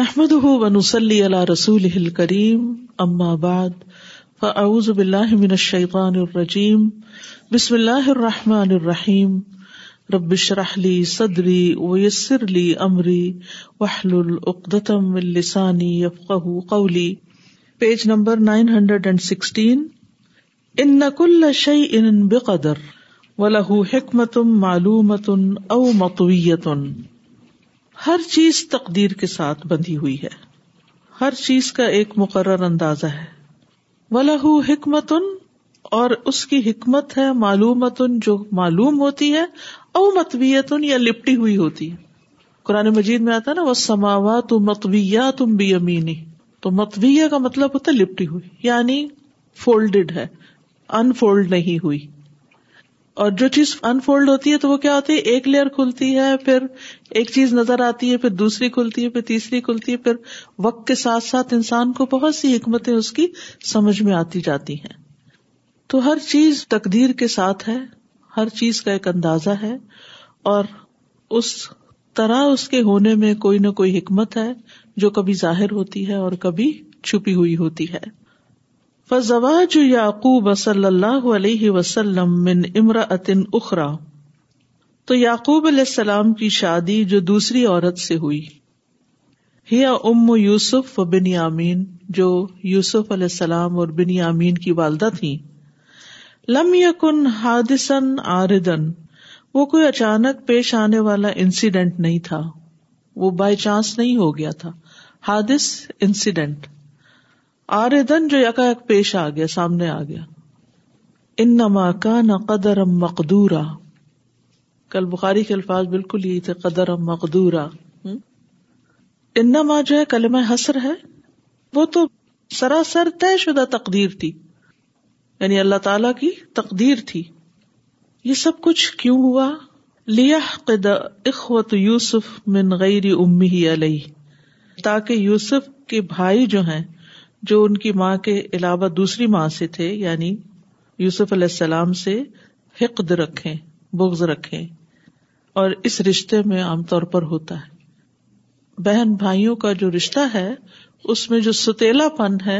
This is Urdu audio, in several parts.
احمد ونسلی علیہ رسول کریم فاعوذ فعزب من الشیف الرجیم بسم اللہ الرحمٰن الرحیم ربش راہلی صدری من وحل يفقهوا السانی پیج نمبر 916 ان كل شيء بقدر وله ولا حکمتم او امتویتن ہر چیز تقدیر کے ساتھ بندھی ہوئی ہے ہر چیز کا ایک مقرر اندازہ ہے ولا حکمت اور اس کی حکمت ہے معلومت جو معلوم ہوتی ہے او متویت یا لپٹی ہوئی ہوتی ہے قرآن مجید میں آتا ہے نا وہ سماوا تو متویا تم بھی امینی تو متویا کا مطلب ہوتا ہے لپٹی ہوئی یعنی فولڈیڈ ہے انفولڈ نہیں ہوئی اور جو چیز انفولڈ ہوتی ہے تو وہ کیا ہوتی ہے ایک لیئر کھلتی ہے پھر ایک چیز نظر آتی ہے پھر دوسری کھلتی ہے پھر تیسری کھلتی ہے پھر وقت کے ساتھ ساتھ انسان کو بہت سی حکمتیں اس کی سمجھ میں آتی جاتی ہیں تو ہر چیز تقدیر کے ساتھ ہے ہر چیز کا ایک اندازہ ہے اور اس طرح اس کے ہونے میں کوئی نہ کوئی حکمت ہے جو کبھی ظاہر ہوتی ہے اور کبھی چھپی ہوئی ہوتی ہے فضوا جو یعقوب صلی اللہ علیہ وسلم من اخرا تو یعقوب علیہ السلام کی شادی جو دوسری عورت سے ہوئی ام یوسف و جو یوسف علیہ السلام اور بن یامین کی والدہ تھیں لم یقن حادثن آردن وہ کوئی اچانک پیش آنے والا انسیڈینٹ نہیں تھا وہ بائی چانس نہیں ہو گیا تھا حادث انسیڈنٹ آر دن جو یک پیش آ گیا سامنے آ گیا ان نما کا نہ قدر ام کل بخاری کے الفاظ بالکل یہی تھے قدر ام انما جو ہے کلم حسر ہے وہ تو سراسر طے شدہ تقدیر تھی یعنی اللہ تعالی کی تقدیر تھی یہ سب کچھ کیوں ہوا لیا اخوت یوسف من غیر امی علیہ تاکہ یوسف کے بھائی جو ہیں جو ان کی ماں کے علاوہ دوسری ماں سے تھے یعنی یوسف علیہ السلام سے حقد رکھیں رکھیں بغض اور اس رشتے میں عام طور پر ہوتا ہے بہن بھائیوں کا جو رشتہ ہے اس میں جو ستیلا پن ہے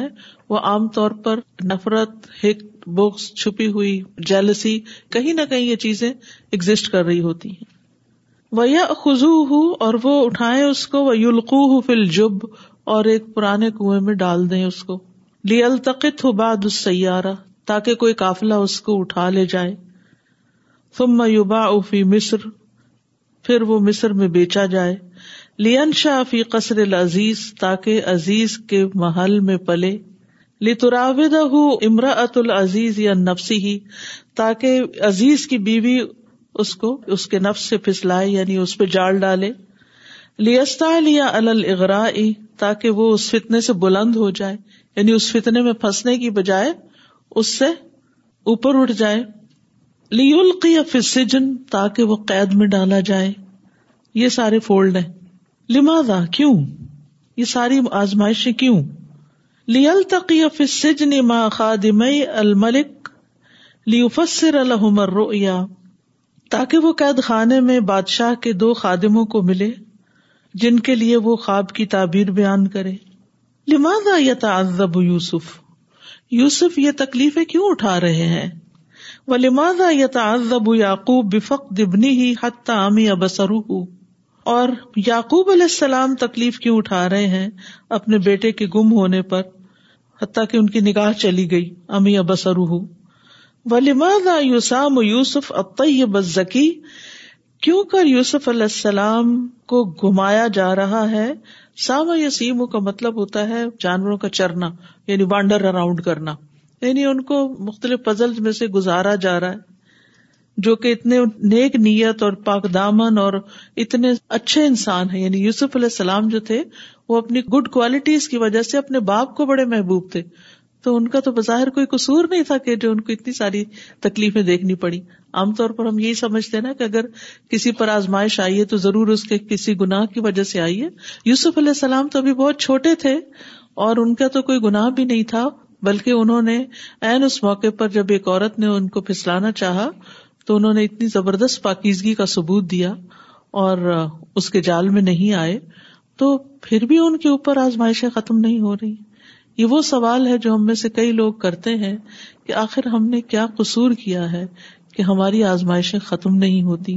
وہ عام طور پر نفرت ہک بکس چھپی ہوئی جیلسی کہیں نہ کہیں یہ چیزیں ایگزٹ کر رہی ہوتی ہیں وہ یا خزو ہوں اور وہ اٹھائے اس کو وہ یلقو ہوں فل جب اور ایک پرانے کنویں میں ڈال دیں اس کو لی التقت ہو باد سیارہ تاکہ کوئی قافلہ اس کو اٹھا لے جائے یوبا فی مصر پھر وہ مصر میں بیچا جائے لین شا فی قصر العزیز تاکہ عزیز کے محل میں پلے لتراو امرا ات العزیز یا نفسی ہی تاکہ عزیز کی بیوی اس کو اس کے نفس سے پھسلائے یعنی اس پہ جال ڈالے لیستا لیا الغرا تاکہ وہ اس فتنے سے بلند ہو جائے یعنی اس فتنے میں پھنسنے کی بجائے اس سے اوپر اٹھ جائے لیلقی فسجن تاکہ وہ قید میں ڈالا جائے یہ سارے فولڈ ہیں لمازہ کیوں یہ ساری آزمائشیں کیوں لیل تقی فسجن ما خادم الملک لیفسر لهم الرؤیا تاکہ وہ قید خانے میں بادشاہ کے دو خادموں کو ملے جن کے لیے وہ خواب کی تعبیر بیان کرے لماذا یتعذب یوسف یوسف یہ تکلیفیں کیوں اٹھا رہے ہیں وہ لماز یتعذب یعقوب بفق دبنی ہی حتیٰ امی ابسرو اور یعقوب علیہ السلام تکلیف کیوں اٹھا رہے ہیں اپنے بیٹے کے گم ہونے پر حتیٰ کہ ان کی نگاہ چلی گئی امی ابسرو و یوسام یوسف اب عقتی کیوں کر یوسف علیہ السلام کو گھمایا جا رہا ہے ساما یا سیمو کا مطلب ہوتا ہے جانوروں کا چرنا یعنی وانڈر اراؤنڈ کرنا یعنی ان کو مختلف پزل میں سے گزارا جا رہا ہے جو کہ اتنے نیک نیت اور پاک دامن اور اتنے اچھے انسان ہیں یعنی یوسف علیہ السلام جو تھے وہ اپنی گڈ کوالٹیز کی وجہ سے اپنے باپ کو بڑے محبوب تھے تو ان کا تو بظاہر کوئی قصور نہیں تھا کہ جو ان کو اتنی ساری تکلیفیں دیکھنی پڑی عام طور پر ہم یہی سمجھتے نا کہ اگر کسی پر آزمائش آئیے تو ضرور اس کے کسی گناہ کی وجہ سے آئیے یوسف علیہ السلام تو ابھی بہت چھوٹے تھے اور ان کا تو کوئی گنا بھی نہیں تھا بلکہ انہوں نے این اس موقع پر جب ایک عورت نے ان کو پھسلانا چاہا تو انہوں نے اتنی زبردست پاکیزگی کا ثبوت دیا اور اس کے جال میں نہیں آئے تو پھر بھی ان کے اوپر آزمائشیں ختم نہیں ہو رہی یہ وہ سوال ہے جو ہم میں سے کئی لوگ کرتے ہیں کہ آخر ہم نے کیا قصور کیا ہے کہ ہماری آزمائشیں ختم نہیں ہوتی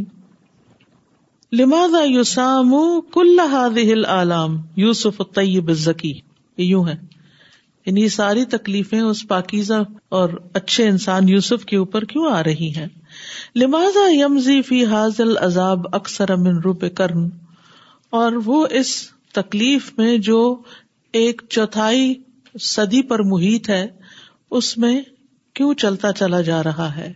لماذا یوسام کل هذه الالام یوسف الطیب الزکی یہ یوں ہے یعنی یہ ساری تکلیفیں اس پاکیزہ اور اچھے انسان یوسف کے اوپر کیوں آ رہی ہیں لماذا یمزی فی حاضل عذاب اکثر من روپ کرن اور وہ اس تکلیف میں جو ایک چوتھائی صدی پر محیط ہے اس میں کیوں چلتا چلا جا رہا ہے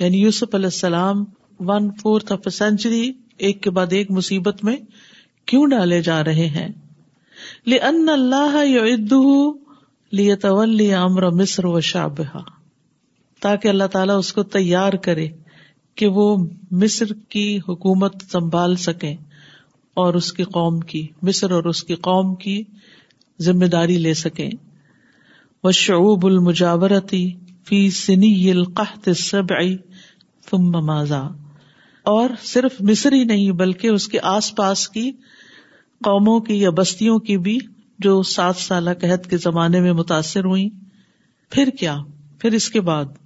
یعنی یوسف علیہ السلام one fourth of a century ایک کے بعد ایک مصیبت میں کیوں ڈالے جا رہے ہیں اللہ لیتولی امر مصر و شابہ تاکہ اللہ تعالیٰ اس کو تیار کرے کہ وہ مصر کی حکومت سنبھال سکیں اور اس کی قوم کی مصر اور اس کی قوم کی ذمہ داری لے سکیں وہ شعب المجاورتی فی سنی السبعی اور صرف مصر ہی نہیں بلکہ اس کے آس پاس کی قوموں کی یا بستیوں کی بھی جو سات سالہ قحط کے زمانے میں متاثر ہوئی پھر کیا پھر اس کے بعد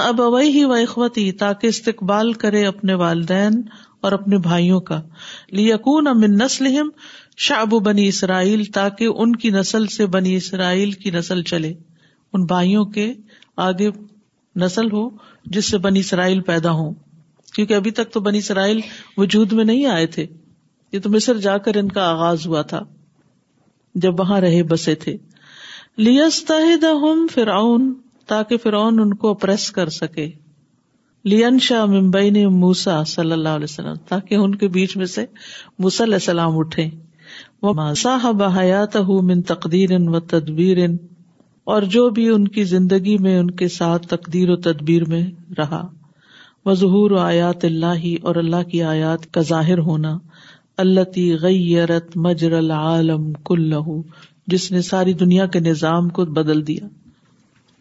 اب اوئی ہی اخوتی تاکہ استقبال کرے اپنے والدین اور اپنے بھائیوں کا من نسلہم شعب بنی اسرائیل تاکہ ان کی نسل سے بنی اسرائیل کی نسل چلے ان بھائیوں کے آگے نسل ہو جس سے بنی اسرائیل پیدا ہو کیونکہ ابھی تک تو بنی اسرائیل وجود میں نہیں آئے تھے یہ تو مصر جا کر ان کا آغاز ہوا تھا جب وہاں رہے بسے تھے لیستہدہم فرعون تاکہ فرعون ان کو اپریس کر سکے لین شاہ ممبئی نے موسا صلی اللہ علیہ وسلم تاکہ ان کے بیچ میں سے موسیٰ علیہ السلام اٹھے وہ صاحب حیات من تقدیر و تدبیر اور جو بھی ان کی زندگی میں ان کے ساتھ تقدیر و تدبیر میں رہا مظہور و آیات اللہ اور اللہ کی آیات کا ظاہر ہونا اللہ تی غیرت مجر العالم کلو جس نے ساری دنیا کے نظام کو بدل دیا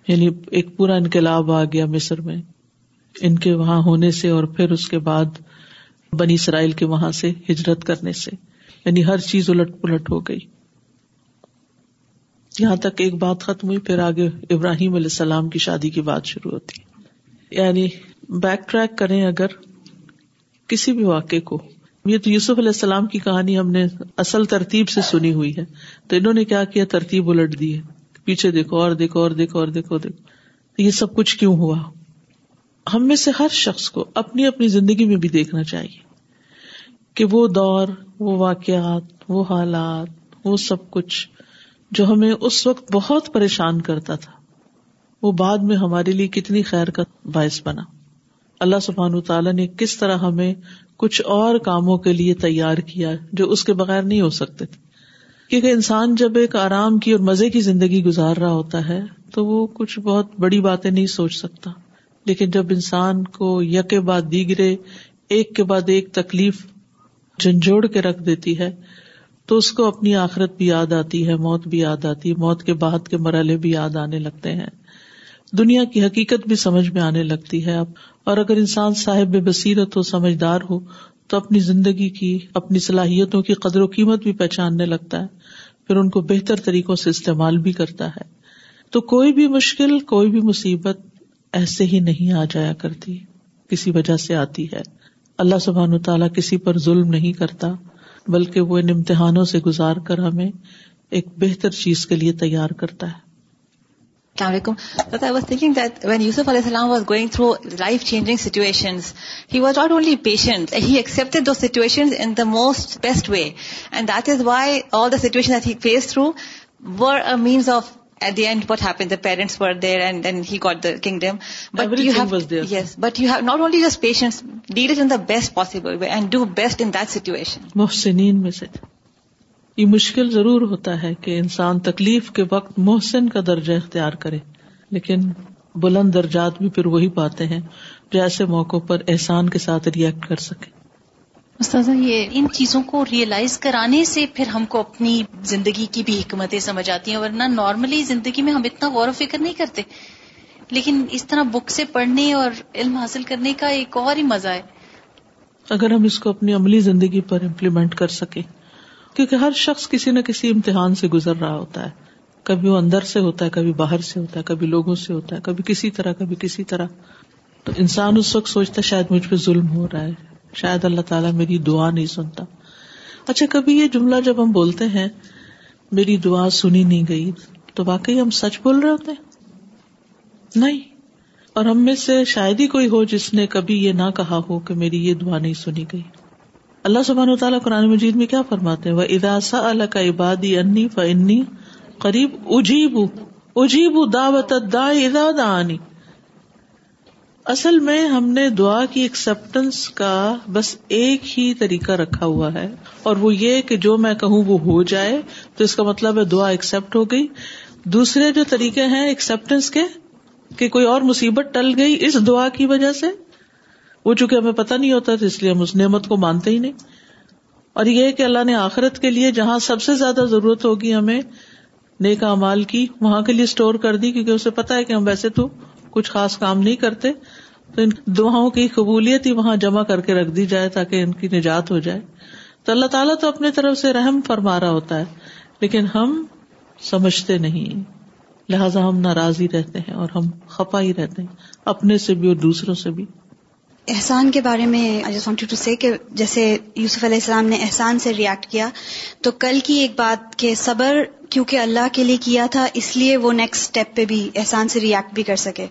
یعنی ایک پورا انقلاب آ گیا مصر میں ان کے وہاں ہونے سے اور پھر اس کے بعد بنی اسرائیل کے وہاں سے ہجرت کرنے سے یعنی ہر چیز الٹ پلٹ ہو گئی یہاں تک ایک بات ختم ہوئی پھر آگے ابراہیم علیہ السلام کی شادی کی بات شروع ہوتی یعنی بیک ٹریک کریں اگر کسی بھی واقع کو یہ تو یوسف علیہ السلام کی کہانی ہم نے اصل ترتیب سے سنی ہوئی ہے تو انہوں نے کیا کیا ترتیب الٹ دی ہے پیچھے دیکھو اور دیکھو اور دیکھو اور دیکھو دیکھو یہ سب کچھ کیوں ہوا ہم میں سے ہر شخص کو اپنی اپنی زندگی میں بھی دیکھنا چاہیے کہ وہ دور وہ واقعات وہ حالات وہ سب کچھ جو ہمیں اس وقت بہت پریشان کرتا تھا وہ بعد میں ہمارے لیے کتنی خیر کا باعث بنا اللہ سبحان تعالیٰ نے کس طرح ہمیں کچھ اور کاموں کے لیے تیار کیا جو اس کے بغیر نہیں ہو سکتے تھے کیونکہ انسان جب ایک آرام کی اور مزے کی زندگی گزار رہا ہوتا ہے تو وہ کچھ بہت بڑی باتیں نہیں سوچ سکتا لیکن جب انسان کو یک بعد دیگرے ایک کے بعد ایک تکلیف جھنجھوڑ کے رکھ دیتی ہے تو اس کو اپنی آخرت بھی یاد آتی ہے موت بھی یاد آتی ہے موت کے بعد کے مرحلے بھی یاد آنے لگتے ہیں دنیا کی حقیقت بھی سمجھ میں آنے لگتی ہے اب اور اگر انسان صاحب بصیرت ہو سمجھدار ہو تو اپنی زندگی کی اپنی صلاحیتوں کی قدر و قیمت بھی پہچاننے لگتا ہے پھر ان کو بہتر طریقوں سے استعمال بھی کرتا ہے تو کوئی بھی مشکل کوئی بھی مصیبت ایسے ہی نہیں آ جایا کرتی کسی وجہ سے آتی ہے اللہ سبحان تعالیٰ کسی پر ظلم نہیں کرتا بلکہ وہ ان امتحانوں سے گزار کر ہمیں ایک بہتر چیز کے لیے تیار کرتا ہے السلام علیکم but I was thinking that when Yusuf علیہ السلام was going through life changing situation he was not only patient he accept the situation in the most best way and that is why all the situation face through were means of at the end and and what happen the the the parents were there then he got kingdom but but you you have have yes not only just deal it in in best best possible way do that situation محسنین میں سے یہ مشکل ضرور ہوتا ہے کہ انسان تکلیف کے وقت محسن کا درجہ اختیار کرے لیکن بلند درجات بھی پھر وہی پاتے ہیں جیسے موقع پر احسان کے ساتھ ریئیکٹ کر سکے استاذہ یہ ان چیزوں کو ریئلائز کرانے سے پھر ہم کو اپنی زندگی کی بھی حکمتیں سمجھ آتی ہیں ورنہ نارملی زندگی میں ہم اتنا غور و فکر نہیں کرتے لیکن اس طرح بک سے پڑھنے اور علم حاصل کرنے کا ایک اور ہی مزہ ہے اگر ہم اس کو اپنی عملی زندگی پر امپلیمنٹ کر سکیں کیونکہ ہر شخص کسی نہ کسی امتحان سے گزر رہا ہوتا ہے کبھی وہ اندر سے ہوتا ہے کبھی باہر سے ہوتا ہے کبھی لوگوں سے ہوتا ہے کبھی کسی طرح کبھی کسی طرح تو انسان اس وقت سوچتا ہے شاید مجھ پہ ظلم ہو رہا ہے شاید اللہ تعالیٰ میری دعا نہیں سنتا اچھا کبھی یہ جملہ جب ہم بولتے ہیں میری دعا سنی نہیں گئی تو واقعی ہم سچ بول رہے ہوتے نہیں اور ہم میں سے شاید ہی کوئی ہو جس نے کبھی یہ نہ کہا ہو کہ میری یہ دعا نہیں سنی گئی اللہ سبحانہ و تعالیٰ قرآن مجید میں کیا فرماتے ہیں وہ اداسا اللہ کا عبادی انی فنی قریب اجیب اجیب دعوت دا ادا اصل میں ہم نے دعا کی ایکسپٹینس کا بس ایک ہی طریقہ رکھا ہوا ہے اور وہ یہ کہ جو میں کہوں وہ ہو جائے تو اس کا مطلب ہے دعا ایکسپٹ ہو گئی دوسرے جو طریقے ہیں ایکسپٹینس کے کہ کوئی اور مصیبت ٹل گئی اس دعا کی وجہ سے وہ چونکہ ہمیں پتہ نہیں ہوتا اس لیے ہم اس نعمت کو مانتے ہی نہیں اور یہ کہ اللہ نے آخرت کے لیے جہاں سب سے زیادہ ضرورت ہوگی ہمیں نیکا مال کی وہاں کے لیے اسٹور کر دی کیونکہ اسے پتا ہے کہ ہم ویسے تو کچھ خاص کام نہیں کرتے تو ان دعاؤں کی قبولیت ہی وہاں جمع کر کے رکھ دی جائے تاکہ ان کی نجات ہو جائے تو اللہ تعالیٰ تو اپنے طرف سے رحم فرما رہا ہوتا ہے لیکن ہم سمجھتے نہیں لہٰذا ہم ناراضی رہتے ہیں اور ہم خپا ہی رہتے ہیں اپنے سے بھی اور دوسروں سے بھی احسان کے بارے میں کہ جیسے یوسف علیہ السلام نے احسان سے ریئیکٹ کیا تو کل کی ایک بات کے صبر کیونکہ اللہ کے لیے کیا تھا اس لیے وہ نیکسٹ اسٹیپ پہ بھی احسان سے ریئیکٹ بھی کر سکے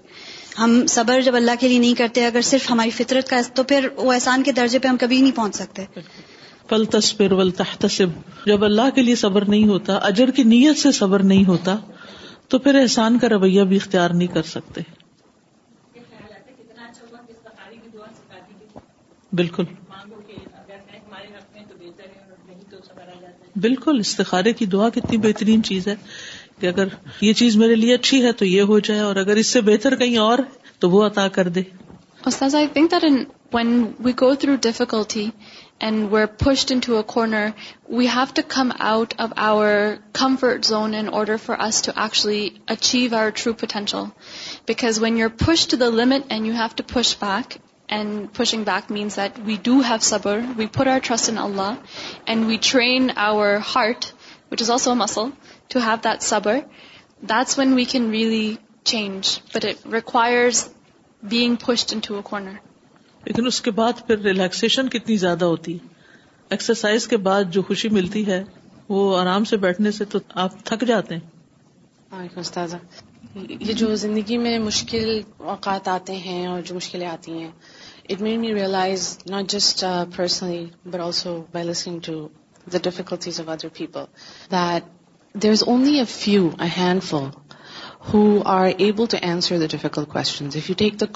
ہم صبر جب اللہ کے لیے نہیں کرتے اگر صرف ہماری فطرت کا تو پھر وہ احسان کے درجے پہ ہم کبھی نہیں پہنچ سکتے پلتس پھر تحتسب جب اللہ کے لیے صبر نہیں ہوتا اجر کی نیت سے صبر نہیں ہوتا تو پھر احسان کا رویہ بھی اختیار نہیں کر سکتے بالکل بالکل استخارے کی دعا کتنی بہترین چیز ہے کہ اگر یہ چیز میرے لیے اچھی ہے تو یہ ہو جائے اور اگر اس سے بہتر کہیں اور تو وہ عطا کر دے difficulty and we pushed in corner we have to come out of our comfort zone in order for us to actually achieve our true potential because when you are push to the limit and you have to push back and pushing back means that we do have سبر we pour our trust in Allah and we train our heart what is also muscle to have that that's when we can really change but it requires being pushed in corner لیکن اس کے بعد پھر ریلیکسن کتنی زیادہ ہوتی ایکسرسائز کے بعد جو خوشی ملتی ہے وہ آرام سے بیٹھنے سے تو آپ تھک جاتے استاذہ یہ جو زندگی میں مشکل اوقات آتے ہیں اور جو مشکلیں آتی ہیں it made me realise not just personally but also by listening to the difficulties of other people that there is only a few a handful are able to take the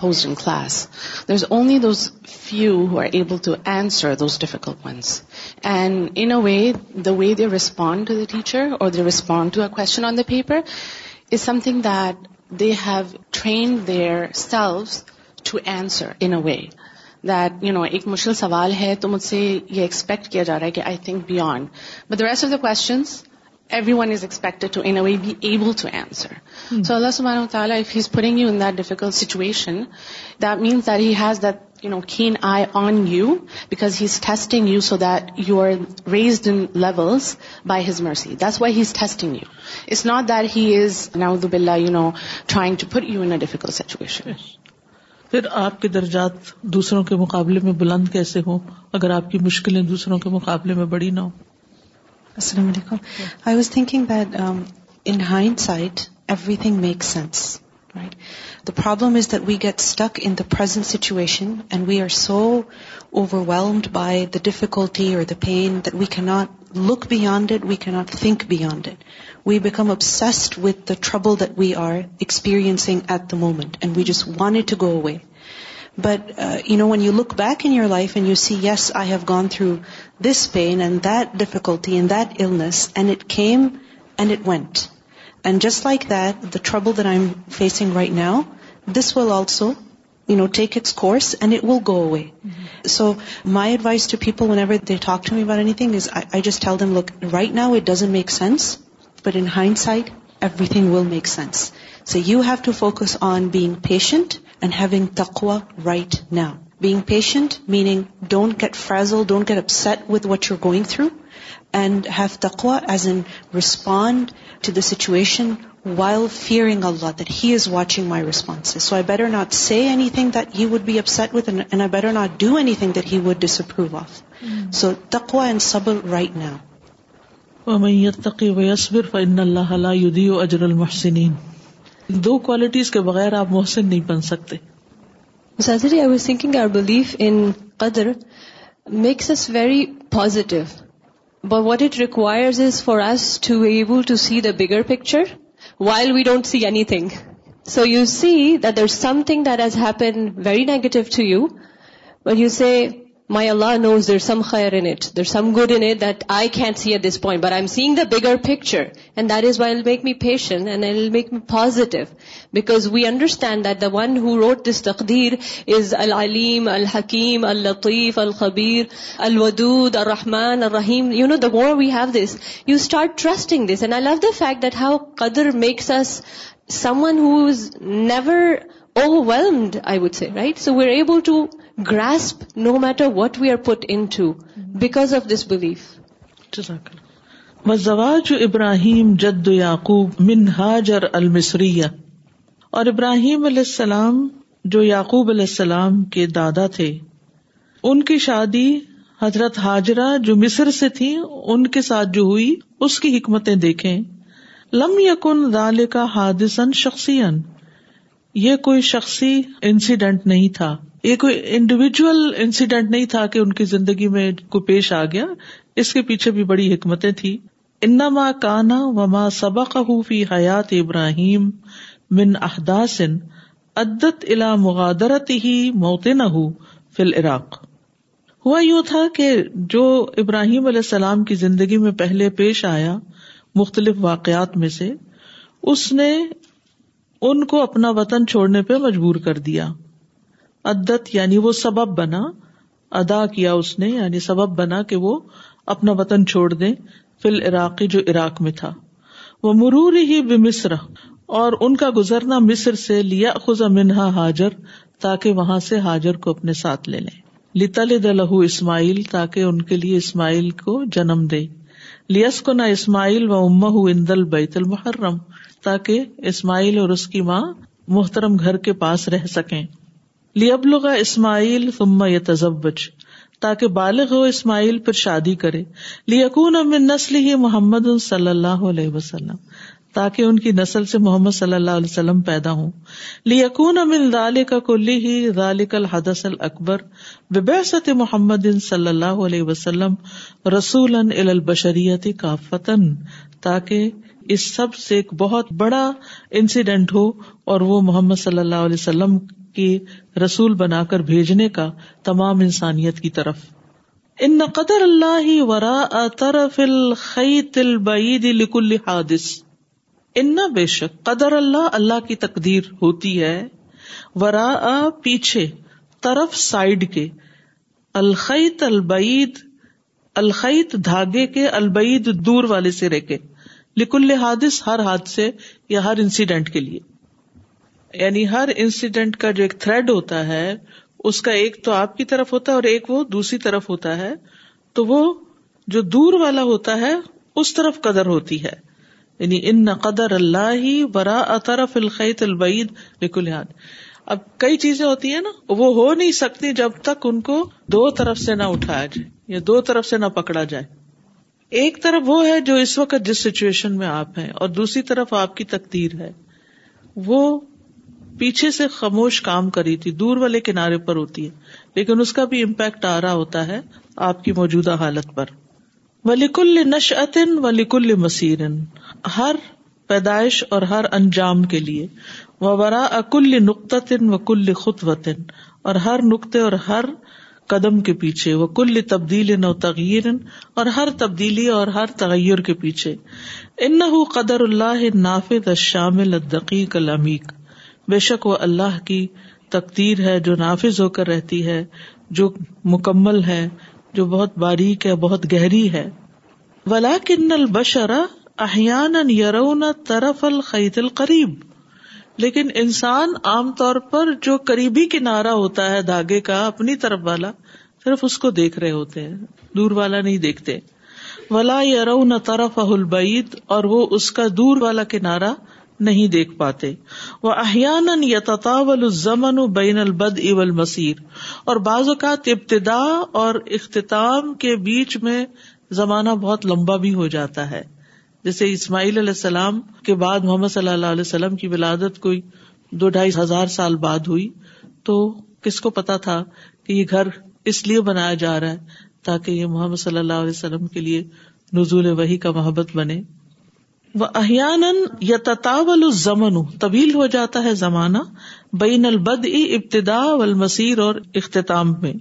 class there is only few are able to a way teacher or to answer in a way that you know ایک مشکل سوال ہے تو مجھ سے یہ ایکسپیکٹ کیا جا رہا ہے کہ I think beyond but the rest of the questions everyone is expected to in way be able to answer so Allah سب تعالیٰ if you in that difficult situation that means that he has that you know can I on you because he is testing you so that you are raised in levels by his mercy that's why he is testing you it's not that he is now دو بلا you you know trying to put in difficult situation پھر آپ کے درجات دوسروں کے مقابلے میں بلند کیسے ہوں اگر آپ کی مشکلیں دوسروں کے مقابلے میں بڑی نہ ہوں السلام علیکم I was thinking that in hindsight everything make sense right the problem is that we get stuck in the instant situation and we are so overwhelmed by the difficulty or the pain that we کی not look beyond it, we cannot think beyond it. We become obsessed with the trouble that we are experiencing at the moment, and we just want it to go away. But uh, when you look back in your life and you see, yes, I have gone through this pain and that difficulty and that illness, and it came and it went. And just like that, the trouble that I'm facing right now, this will also take its course and it will go away. Mm-hmm. So my advice to people whenever they talk to me about anything is I just tell them, look, right now it doesn't make sense, but in hindsight, everything will make sense. So you have to focus on being patient and having taqwa right now. Being patient, meaning don't get frazzled, don't get upset with what you're going through, and have taqwa as in respond to the situation Mm. Wild fair دو کوالٹیز کے بغیر آپ محسن نہیں بن سکتے bigger picture while we don't see anything. So you see that there's something that has happened very negative to you, but you say, my Allah knows there some خیر in it there some good in it that I can see at this point but I am seeing the bigger picture and that is why will make me passion we understand that the one who wrote this تقدیر از العلیم الحکیم الرقیف الخبیر الودود الرحمن الرحیم you know the more we have this you start trusting this and I love the fact that how قدر makes us someone who is never overwhelmed I would say right so we are able to grasp no matter what we are put into because of this belief مزواج Ibrahim Yaqub Yaqub منہاجر المصریہ اور ابراہیم علیہ السلام جو یعقوب علیہ السلام کے دادا تھے ان کی شادی حضرت ہاجرہ جو مصر سے تھی ان کے ساتھ جو ہوئی اس کی حکمتیں دیکھیں لم یقن دال کا حادثن شخصی یہ کوئی شخصی انسیڈنٹ نہیں تھا یہ کوئی انڈیویجل انسیڈینٹ نہیں تھا کہ ان کی زندگی میں کو پیش آ گیا اس کے پیچھے بھی بڑی حکمتیں تھیں ان کانا وما و ماں سبق فی حیات ابراہیم من احداسن عدت الا مغادرت ہی موت نہ ہو فل عراق ہوا یوں تھا کہ جو ابراہیم علیہ السلام کی زندگی میں پہلے پیش آیا مختلف واقعات میں سے اس نے ان کو اپنا وطن چھوڑنے پہ مجبور کر دیا عدت یعنی وہ سبب بنا ادا کیا اس نے یعنی سبب بنا کہ وہ اپنا وطن چھوڑ دے فل عراقی جو عراق میں تھا وہ مرور ہی بے مصر اور ان کا گزرنا مصر سے لیا منہا حاجر تاکہ وہاں سے حاجر کو اپنے ساتھ لے لیں لتل دلہ اسماعیل تاکہ ان کے لیے اسماعیل کو جنم دے لیس کو نہ اسماعیل و اما ہوں اندل بیت المحرم تاکہ اسماعیل اور اس کی ماں محترم گھر کے پاس رہ سکے لیب لگا اسماعیل فما یا تزبج تاکہ بالغ ہو اسماعیل پھر شادی کرے لیکون من نسل ہی محمد صلی اللہ علیہ وسلم تاکہ ان کی نسل سے محمد صلی اللہ علیہ وسلم پیدا ہوں لیکون من ذالک کلی ہی ذالک الحدث الاکبر ببعثت محمد صلی اللہ علیہ وسلم رسولا الی البشریت کافتا تاکہ اس سب سے ایک بہت بڑا انسیڈنٹ ہو اور وہ محمد صلی اللہ علیہ وسلم رسول بنا کر بھیجنے کا تمام انسانیت کی طرف ان قدر اللہ ورا لکل حادث ان بے شک قدر اللہ اللہ کی تقدیر ہوتی ہے ورا پیچھے طرف سائڈ کے الخیت البعید الخیت دھاگے کے البعید دور والے سرے کے لکل حادث ہر حادثے یا ہر انسیڈینٹ کے لیے یعنی ہر انسیڈینٹ کا جو ایک تھریڈ ہوتا ہے اس کا ایک تو آپ کی طرف ہوتا ہے اور ایک وہ دوسری طرف ہوتا ہے تو وہ جو دور والا ہوتا ہے اس طرف قدر ہوتی ہے یعنی ان قدر اللہ ہی برا اطرف البعید اب کئی چیزیں ہوتی ہیں نا وہ ہو نہیں سکتی جب تک ان کو دو طرف سے نہ اٹھایا جائے یا دو طرف سے نہ پکڑا جائے ایک طرف وہ ہے جو اس وقت جس سچویشن میں آپ ہیں اور دوسری طرف آپ کی تقدیر ہے وہ پیچھے سے خاموش کام کری تھی دور والے کنارے پر ہوتی ہے لیکن اس کا بھی امپیکٹ آ رہا ہوتا ہے آپ کی موجودہ حالت پر نش کل ولیکل مسیر ہر پیدائش اور ہر انجام کے لیے نقطن نقطہ کل خط وطن اور ہر نقطے اور ہر قدم کے پیچھے وہ کل تبدیل نو تغیر اور ہر تبدیلی اور ہر تغیر کے پیچھے ان قدر اللہ الشامل الدقیق العمیق بے شک وہ اللہ کی تقدیر ہے جو نافذ ہو کر رہتی ہے جو مکمل ہے جو بہت باریک ہے بہت گہری ہے ولا کن البشر طرف الخیت القریب لیکن انسان عام طور پر جو قریبی کنارا ہوتا ہے دھاگے کا اپنی طرف والا صرف اس کو دیکھ رہے ہوتے ہیں دور والا نہیں دیکھتے ولا یرون طرف اہل بعید اور وہ اس کا دور والا کنارا نہیں دیکھ پاتے وہ بین البد اب مسیر اور بعض اوقات ابتدا اور اختتام کے بیچ میں زمانہ بہت لمبا بھی ہو جاتا ہے جیسے اسماعیل علیہ السلام کے بعد محمد صلی اللہ علیہ وسلم کی ولادت کوئی دو ڈھائی ہزار سال بعد ہوئی تو کس کو پتا تھا کہ یہ گھر اس لیے بنایا جا رہا ہے تاکہ یہ محمد صلی اللہ علیہ وسلم کے لیے نزول وہی کا محبت بنے وہ احیان یا تتاول زمن طویل ہو جاتا ہے زمانہ بین البد ابتدا والمسیر اور اختتام میں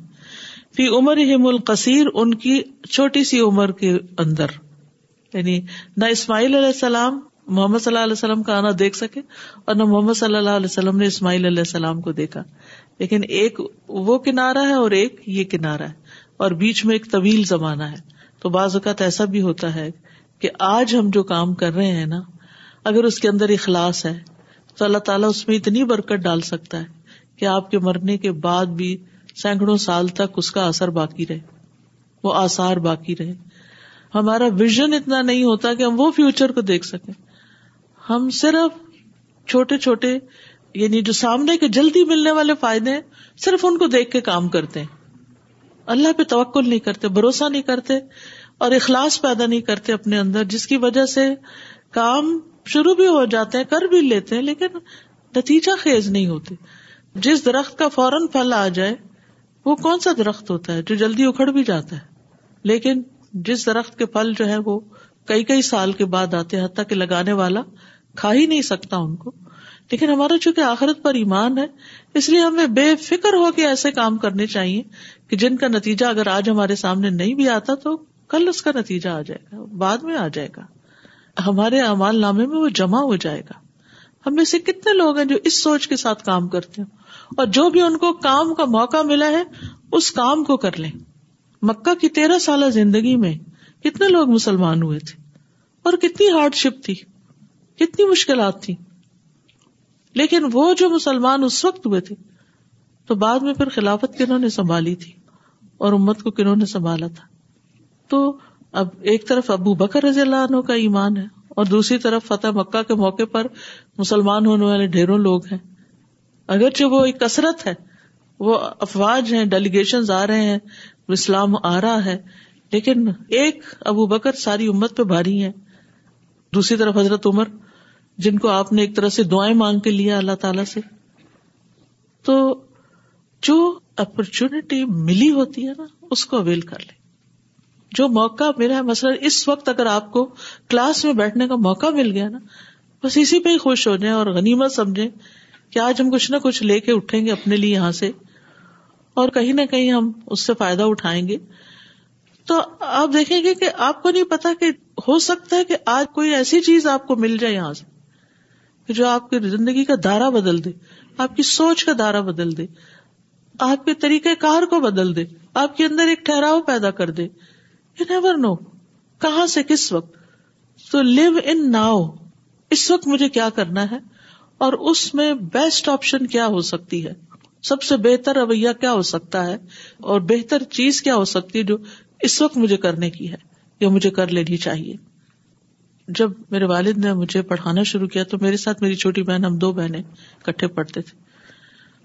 فی عمر عمر ہم القصیر ان کی چھوٹی سی کے اندر یعنی نہ اسماعیل علیہ السلام محمد صلی اللہ علیہ وسلم کا آنا دیکھ سکے اور نہ محمد صلی اللہ علیہ وسلم نے اسماعیل علیہ السلام کو دیکھا لیکن ایک وہ کنارہ ہے اور ایک یہ کنارہ ہے اور بیچ میں ایک طویل زمانہ ہے تو بعض اوقات ایسا بھی ہوتا ہے کہ آج ہم جو کام کر رہے ہیں نا اگر اس کے اندر اخلاص ہے تو اللہ تعالیٰ اس میں اتنی برکت ڈال سکتا ہے کہ آپ کے مرنے کے بعد بھی سینکڑوں سال تک اس کا اثر باقی رہے وہ آسار باقی رہے ہمارا ویژن اتنا نہیں ہوتا کہ ہم وہ فیوچر کو دیکھ سکیں ہم صرف چھوٹے چھوٹے یعنی جو سامنے کے جلدی ملنے والے فائدے ہیں صرف ان کو دیکھ کے کام کرتے ہیں اللہ پہ توکل نہیں کرتے بھروسہ نہیں کرتے اور اخلاص پیدا نہیں کرتے اپنے اندر جس کی وجہ سے کام شروع بھی ہو جاتے ہیں کر بھی لیتے ہیں لیکن نتیجہ خیز نہیں ہوتے جس درخت کا فوراً پھل آ جائے وہ کون سا درخت ہوتا ہے جو جلدی اکھڑ بھی جاتا ہے لیکن جس درخت کے پھل جو ہے وہ کئی کئی سال کے بعد آتے حتیٰ کہ لگانے والا کھا ہی نہیں سکتا ان کو لیکن ہمارا چونکہ آخرت پر ایمان ہے اس لیے ہمیں بے فکر ہو کے ایسے کام کرنے چاہیے کہ جن کا نتیجہ اگر آج ہمارے سامنے نہیں بھی آتا تو کل اس کا نتیجہ آ جائے گا بعد میں آ جائے گا ہمارے امال نامے میں وہ جمع ہو جائے گا ہم میں سے کتنے لوگ ہیں جو اس سوچ کے ساتھ کام کرتے ہیں اور جو بھی ان کو کام کا موقع ملا ہے اس کام کو کر لیں مکہ کی تیرہ سالہ زندگی میں کتنے لوگ مسلمان ہوئے تھے اور کتنی ہارڈ شپ تھی کتنی مشکلات تھی لیکن وہ جو مسلمان اس وقت ہوئے تھے تو بعد میں پھر خلافت کنہوں نے سنبھالی تھی اور امت کو کنہوں نے سنبھالا تھا تو اب ایک طرف ابو بکر رضی اللہ عنہ کا ایمان ہے اور دوسری طرف فتح مکہ کے موقع پر مسلمان ہونے والے ڈھیروں لوگ ہیں اگرچہ وہ ایک کثرت ہے وہ افواج ہیں ڈیلیگیشن آ رہے ہیں اسلام آ رہا ہے لیکن ایک ابو بکر ساری امت پہ بھاری ہے دوسری طرف حضرت عمر جن کو آپ نے ایک طرح سے دعائیں مانگ کے لیا اللہ تعالی سے تو جو اپرچونٹی ملی ہوتی ہے نا اس کو اویل کر لیں جو موقع ملا مثلاً اس وقت اگر آپ کو کلاس میں بیٹھنے کا موقع مل گیا نا بس اسی پہ ہی خوش ہو جائیں اور غنیمت سمجھیں کہ آج ہم کچھ نہ کچھ لے کے اٹھیں گے اپنے لیے یہاں سے اور کہیں نہ کہیں ہم اس سے فائدہ اٹھائیں گے تو آپ دیکھیں گے کہ آپ کو نہیں پتا کہ ہو سکتا ہے کہ آج کوئی ایسی چیز آپ کو مل جائے یہاں سے جو آپ کی زندگی کا دائرہ بدل دے آپ کی سوچ کا دائرہ بدل دے آپ کے طریقہ کار کو بدل دے آپ کے اندر ایک ٹھہراؤ پیدا کر دے یو نیور نو کہاں سے کس وقت تو لیو ان ناؤ اس وقت مجھے کیا کرنا ہے اور اس میں بیسٹ آپشن کیا ہو سکتی ہے سب سے بہتر رویہ کیا ہو سکتا ہے اور بہتر چیز کیا ہو سکتی ہے جو اس وقت مجھے کرنے کی ہے یا مجھے کر لینی چاہیے جب میرے والد نے مجھے پڑھانا شروع کیا تو میرے ساتھ میری چھوٹی بہن ہم دو بہنیں کٹھے پڑھتے تھے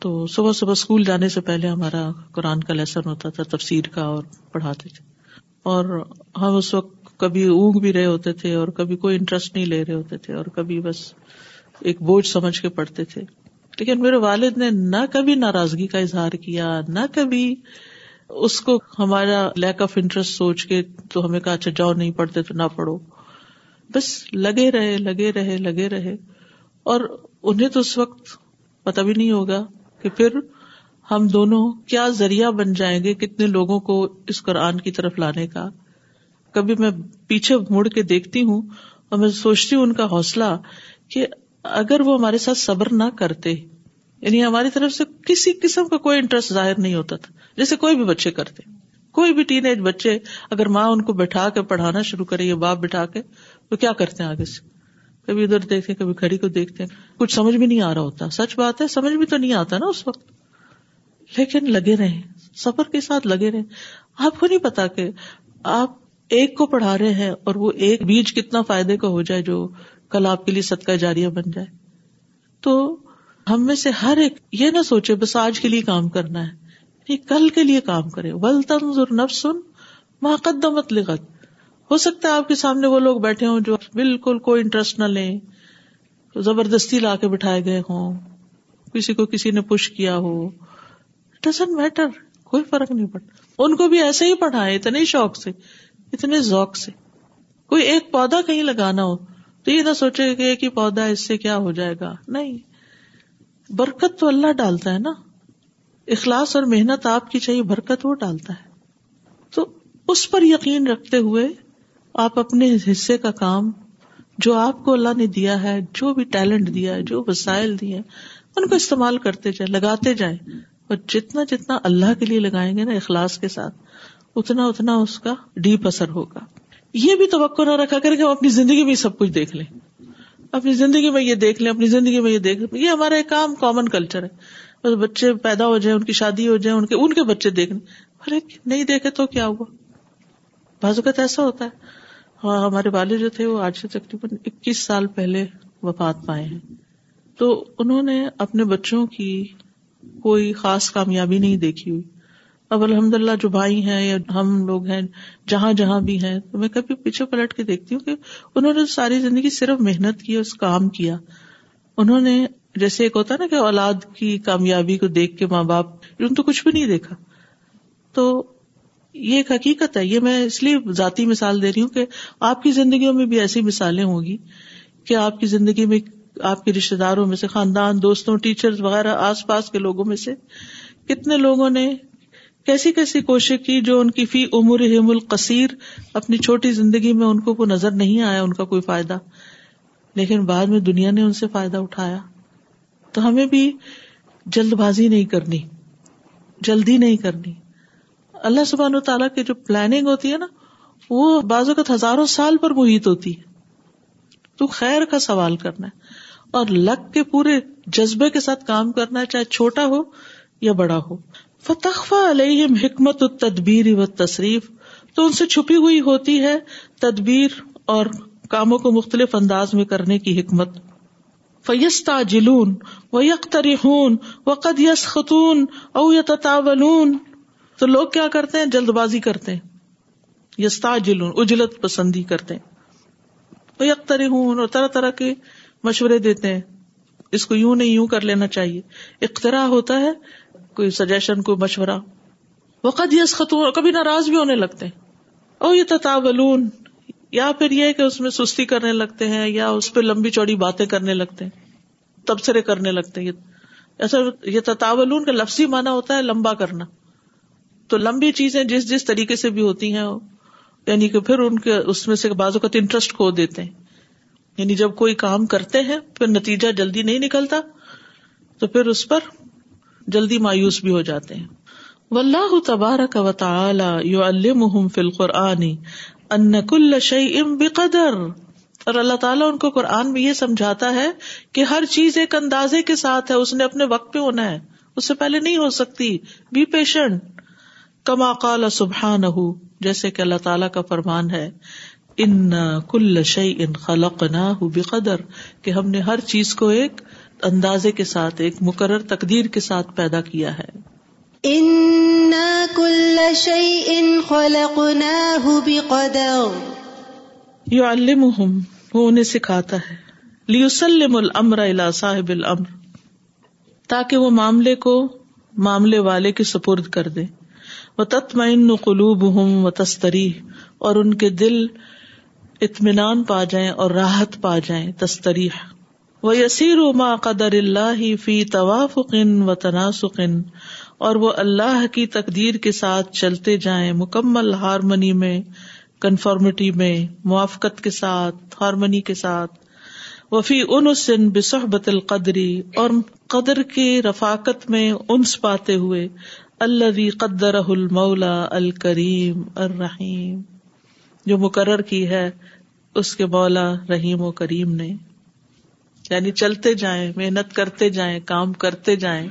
تو صبح صبح اسکول جانے سے پہلے ہمارا قرآن کا لیسن ہوتا تھا تفسیر کا اور پڑھاتے تھے اور ہم ہاں، اس وقت کبھی اونگ بھی رہے ہوتے تھے اور کبھی کوئی انٹرسٹ نہیں لے رہے ہوتے تھے اور کبھی بس ایک بوجھ سمجھ کے پڑھتے تھے لیکن میرے والد نے نہ کبھی ناراضگی کا اظہار کیا نہ کبھی اس کو ہمارا لیک آف انٹرسٹ سوچ کے تو ہمیں کہا اچھا جاؤ نہیں پڑھتے تو نہ پڑھو بس لگے رہے لگے رہے لگے رہے اور انہیں تو اس وقت پتہ بھی نہیں ہوگا کہ پھر ہم دونوں کیا ذریعہ بن جائیں گے کتنے لوگوں کو اس قرآن کی طرف لانے کا کبھی میں پیچھے مڑ کے دیکھتی ہوں اور میں سوچتی ہوں ان کا حوصلہ کہ اگر وہ ہمارے ساتھ صبر نہ کرتے یعنی ہماری طرف سے کسی قسم کا کوئی انٹرسٹ ظاہر نہیں ہوتا تھا جیسے کوئی بھی بچے کرتے کوئی بھی ٹین ایج بچے اگر ماں ان کو بٹھا کے پڑھانا شروع کرے یا باپ بٹھا کے تو کیا کرتے ہیں آگے سے کبھی ادھر دیکھتے ہیں کبھی کھڑی کو دیکھتے کچھ سمجھ بھی نہیں آ رہا ہوتا سچ بات ہے سمجھ بھی تو نہیں آتا نا اس وقت لیکن لگے رہے سفر کے ساتھ لگے رہے آپ کو نہیں پتا کہ آپ ایک کو پڑھا رہے ہیں اور وہ ایک بیج کتنا فائدے کا ہو جائے جو کل آپ کے لیے صدقہ کا جاریا بن جائے تو ہم میں سے ہر ایک یہ نہ سوچے بس آج کے لیے کام کرنا ہے کل کے لیے کام کرے ول تنظر نفسن محقدمت لغت ہو سکتا ہے آپ کے سامنے وہ لوگ بیٹھے ہوں جو بالکل کوئی انٹرسٹ نہ لیں زبردستی لا کے بٹھائے گئے ہوں کسی کو کسی نے پوش کیا ہو ڈزنٹ میٹر کوئی فرق نہیں پڑتا ان کو بھی ایسے ہی پڑھائے اتنے شوق سے اتنے ذوق سے کوئی ایک پودا کہیں لگانا ہو تو یہ نہ سوچے کہ ایک ہی پودا اس سے کیا ہو جائے گا نہیں برکت تو اللہ ڈالتا ہے نا اخلاص اور محنت آپ کی چاہیے برکت وہ ڈالتا ہے تو اس پر یقین رکھتے ہوئے آپ اپنے حصے کا کام جو آپ کو اللہ نے دیا ہے جو بھی ٹیلنٹ دیا ہے جو وسائل دیے ہیں ان کو استعمال کرتے جائیں لگاتے جائیں اور جتنا جتنا اللہ کے لیے لگائیں گے نا اخلاص کے ساتھ اتنا اتنا اس کا ڈیپ اثر ہوگا یہ بھی توقع نہ رکھا کرے وہ اپنی زندگی میں سب کچھ دیکھ لیں اپنی زندگی میں یہ دیکھ لیں اپنی زندگی میں یہ دیکھ لیں یہ ہمارا ایک عام کامن کلچر ہے بچے پیدا ہو جائیں ان کی شادی ہو جائیں ان کے ان کے بچے دیکھ لیں ایک نہیں دیکھے تو کیا ہوا بعض اوقات ایسا ہوتا ہے ہاں، ہمارے والد جو تھے وہ آج سے تقریباً اکیس سال پہلے وفات پائے ہیں تو انہوں نے اپنے بچوں کی کوئی خاص کامیابی نہیں دیکھی ہوئی اب الحمد للہ جو بھائی ہیں یا ہم لوگ ہیں جہاں جہاں بھی ہیں تو میں کبھی پیچھے پلٹ کے دیکھتی ہوں کہ انہوں نے ساری زندگی صرف محنت کی اس کام کیا انہوں نے جیسے ایک ہوتا نا کہ اولاد کی کامیابی کو دیکھ کے ماں باپ ان تو کچھ بھی نہیں دیکھا تو یہ ایک حقیقت ہے یہ میں اس لیے ذاتی مثال دے رہی ہوں کہ آپ کی زندگیوں میں بھی ایسی مثالیں ہوں گی کہ آپ کی زندگی میں آپ کے رشتے داروں میں سے خاندان دوستوں ٹیچر وغیرہ آس پاس کے لوگوں میں سے کتنے لوگوں نے کیسی کیسی کوشش کی جو ان کی فی عمر القصیر اپنی چھوٹی زندگی میں ان کو کوئی نظر نہیں آیا ان کا کوئی فائدہ لیکن بعد میں دنیا نے ان سے فائدہ اٹھایا تو ہمیں بھی جلد بازی نہیں کرنی جلدی نہیں کرنی اللہ سبحان و تعالیٰ کی جو پلاننگ ہوتی ہے نا وہ اوقات ہزاروں سال پر محیط ہوتی ہے تو خیر کا سوال کرنا ہے اور لگ کے پورے جذبے کے ساتھ کام کرنا چاہے چھوٹا ہو یا بڑا ہو حکمت تدبیر اور کاموں کو مختلف انداز میں کرنے کی حکمت فیستا جلون و و قد یس خطون او یتا تو لوگ کیا کرتے ہیں جلد بازی کرتے ہیں یستا جلون اجلت پسندی کرتے ہیں اور طرح طرح کے مشورے دیتے ہیں اس کو یوں نہیں یوں کر لینا چاہیے اختراع ہوتا ہے کوئی سجیشن کوئی مشورہ وقت یس خطوں کبھی ناراض بھی ہونے لگتے ہیں او یہ تتاولون یا پھر یہ کہ اس میں سستی کرنے لگتے ہیں یا اس پہ لمبی چوڑی باتیں کرنے لگتے ہیں تبصرے کرنے لگتے ہیں یہ تتاولون کا لفظی مانا ہوتا ہے لمبا کرنا تو لمبی چیزیں جس جس طریقے سے بھی ہوتی ہیں یعنی کہ پھر ان کے اس میں سے اوقات انٹرسٹ کھو دیتے ہیں یعنی جب کوئی کام کرتے ہیں پھر نتیجہ جلدی نہیں نکلتا تو پھر اس پر جلدی مایوس بھی ہو جاتے ہیں ولہ شیء بقدر اور اللہ تعالیٰ ان کو قرآن میں یہ سمجھاتا ہے کہ ہر چیز ایک اندازے کے ساتھ ہے اس نے اپنے وقت پہ ہونا ہے اس سے پہلے نہیں ہو سکتی بی پیشنٹ کما قال سبحان ہو جیسے کہ اللہ تعالیٰ کا فرمان ہے ان کل شعی ان خلق نہ کہ ہم نے ہر چیز کو ایک اندازے کے ساتھ ایک مقرر تقدیر کے ساتھ پیدا کیا ہے ان ان کل شعی خلق وہ انہیں سکھاتا ہے لیوسلم الا صاحب المر تاکہ وہ معاملے کو معاملے والے کے سپرد کر دے وہ تتمین قلوب ہوں و تستری اور ان کے دل اطمینان پا جائیں اور راحت پا جائیں تستریح وہ یسیر ما قدر اللہ فی توافقن و تناسقن اور وہ اللہ کی تقدیر کے ساتھ چلتے جائیں مکمل ہارمنی میں کنفارمٹی میں موافقت کے ساتھ ہارمنی کے ساتھ وہ فی ان سن بسحبت القدری اور قدر کی رفاقت میں انس پاتے ہوئے اللہ قدر المولا الکریم الرحیم جو مقرر کی ہے اس کے بولا رحیم و کریم نے یعنی چلتے جائیں محنت کرتے جائیں کام کرتے جائیں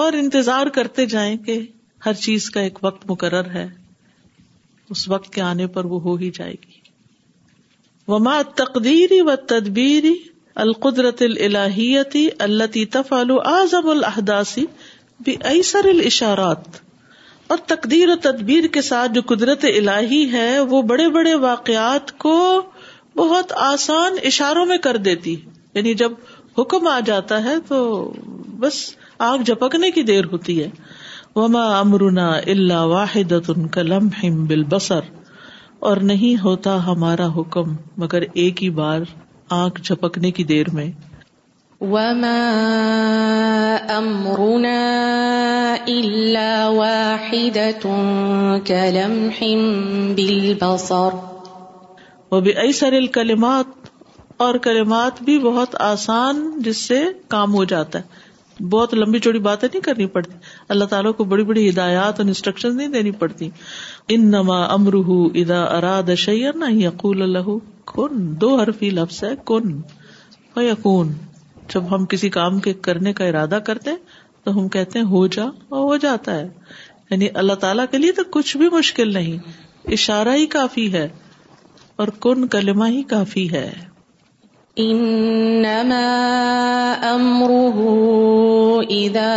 اور انتظار کرتے جائیں کہ ہر چیز کا ایک وقت مقرر ہے اس وقت کے آنے پر وہ ہو ہی جائے گی وما تقدیری و تدبیری القدرت الحیتی اللہ تف العظم الحداسی بھی ایسر الشارات اور تقدیر و تدبیر کے ساتھ جو قدرت الہی ہے وہ بڑے بڑے واقعات کو بہت آسان اشاروں میں کر دیتی یعنی جب حکم آ جاتا ہے تو بس آگ جھپکنے کی دیر ہوتی ہے وما امرنا اللہ واحد کلم بال بسر اور نہیں ہوتا ہمارا حکم مگر ایک ہی بار آنکھ جھپکنے کی دیر میں وما امرنا إلا واحدة كلمح بالبصر وبأيسر الكلمات اور کلمات بھی بہت آسان جس سے کام ہو جاتا ہے بہت لمبی چوڑی باتیں نہیں کرنی پڑتی اللہ تعالیٰ کو بڑی بڑی ہدایات اور انسٹرکشن نہیں دینی پڑتی ان نما امرح ادا اراد نہ یقول اللہ کن دو حرفی لفظ ہے کن یقون جب ہم کسی کام کے کرنے کا ارادہ کرتے تو ہم کہتے ہیں ہو جا اور ہو جاتا ہے یعنی اللہ تعالیٰ کے لیے تو کچھ بھی مشکل نہیں اشارہ ہی کافی ہے اور کن کلمہ ہی کافی ہے انما امره اذا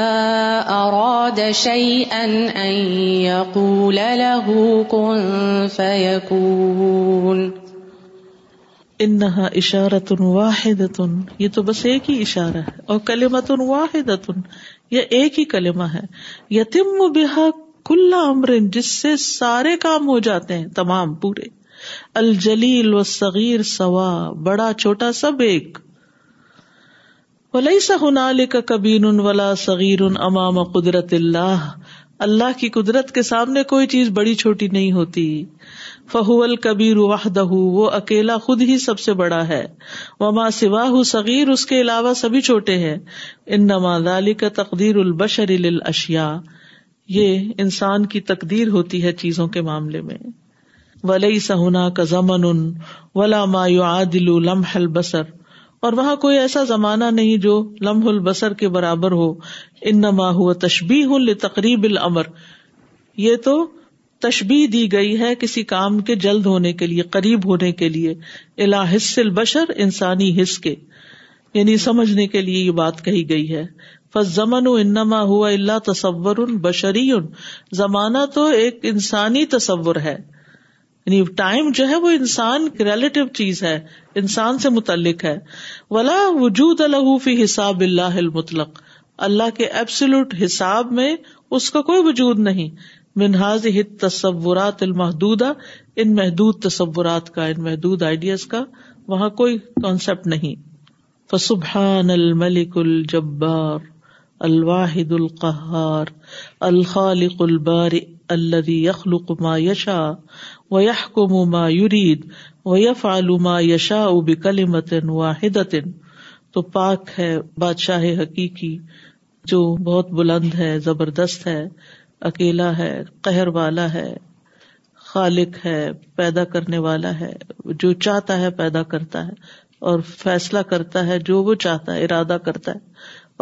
اراد شيئا ان يقول له كن فيكون انها اشاره واحده یہ تو بس ایک ہی اشارہ ہے اور کلمۃ واحده ایک ہی کلمہ ہے یتیم کل کلا جس سے سارے کام ہو جاتے ہیں تمام پورے الجلیل و سغیر سوا بڑا چھوٹا سب ایک کا کبین ولا صغیر امام قدرت اللہ اللہ کی قدرت کے سامنے کوئی چیز بڑی چھوٹی نہیں ہوتی فہول کبیر ال وہ اکیلا خود ہی سب سے بڑا ہے ماں سواہ سغیر اس کے علاوہ سبھی چھوٹے ہیں ان نما تقدیر البشر یہ انسان کی تقدیر ہوتی ہے چیزوں کے معاملے میں ولی سہنا کا زمن ولا ما دل لمح البصر اور وہاں کوئی ایسا زمانہ نہیں جو لمح البصر کے برابر ہو انما ہو تشبی ہوں تقریب العمر یہ تو تشبی دی گئی ہے کسی کام کے جلد ہونے کے لیے قریب ہونے کے لیے الا حص البشر انسانی حص کے یعنی سمجھنے کے لیے یہ بات کہی گئی ہے فس زمن انما ہوا اللہ تصور بشری زمانہ تو ایک انسانی تصور ہے یعنی ٹائم جو ہے وہ انسان ریلیٹو چیز ہے انسان سے متعلق ہے ولا وجود الحفی حساب اللہ المطلق اللہ کے ایبسلوٹ حساب میں اس کا کوئی وجود نہیں منہاز ہت تصورات المحدود ان محدود تصورات کا ان محدود آئیڈیاز کا وہاں کوئی کانسیپٹ نہیں فسبحان الملک الجبار الواحد القہار الخالق الباری الذي يخلق ما يشاء ويحكم ما يريد ويفعل ما يشاء بكلمة واحدة تو پاک ہے بادشاہ حقیقی جو بہت بلند ہے زبردست ہے اکیلا ہے قہر والا ہے خالق ہے پیدا کرنے والا ہے جو چاہتا ہے پیدا کرتا ہے اور فیصلہ کرتا ہے جو وہ چاہتا ہے ارادہ کرتا ہے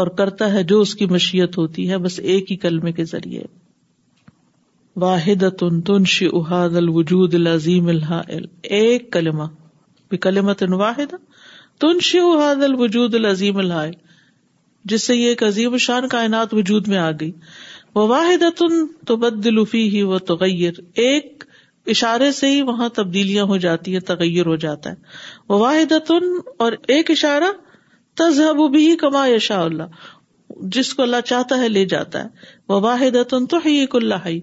اور کرتا ہے جو اس کی مشیت ہوتی ہے بس ایک ہی کلمے کے ذریعے واحد تن شی احاد الوجود العظیم الہا ایک کلمہ تن واحد تن شی احاد الوجود العظیم الحال جس سے یہ ایک عظیم شان کائنات وجود میں آ گئی وہ واحد تو فی ہی وہ تغیر ایک اشارے سے ہی وہاں تبدیلیاں ہو جاتی ہیں تغیر ہو جاتا ہے وہ واحد اور ایک اشارہ تذہب بھی کما یشاء اللہ جس کو اللہ چاہتا ہے لے جاتا ہے وہ واحد تن تو اللہ ہی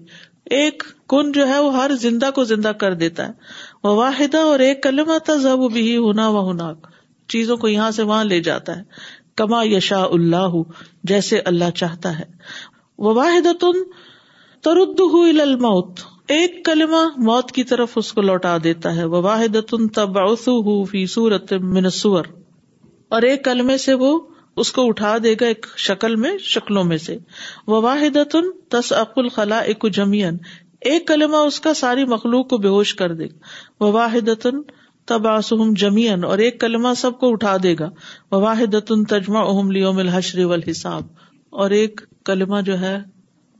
ایک کن جو ہے وہ ہر زندہ کو زندہ کر دیتا ہے وہ واحدہ اور ایک کلم تذہب بھی ہونا و ہناک چیزوں کو یہاں سے وہاں لے جاتا ہے کما یشا اللہ جیسے اللہ چاہتا ہے واحد ترد الموت ایک کلمہ موت کی طرف اس کو لوٹا دیتا ہے وہ واحد فی صورت من السور اور ایک کلمے سے وہ اس کو اٹھا دے گا ایک شکل میں شکلوں میں سے وہ واحد تس اق الخلا اک جمین ایک کلمہ اس کا ساری مخلوق کو بے ہوش کر دے گا وہ واحد تباسم جمین اور ایک کلمہ سب کو اٹھا دے گا وہ واحد تجمہ اہم لیوم الحشر والحساب اور ایک کلمہ جو ہے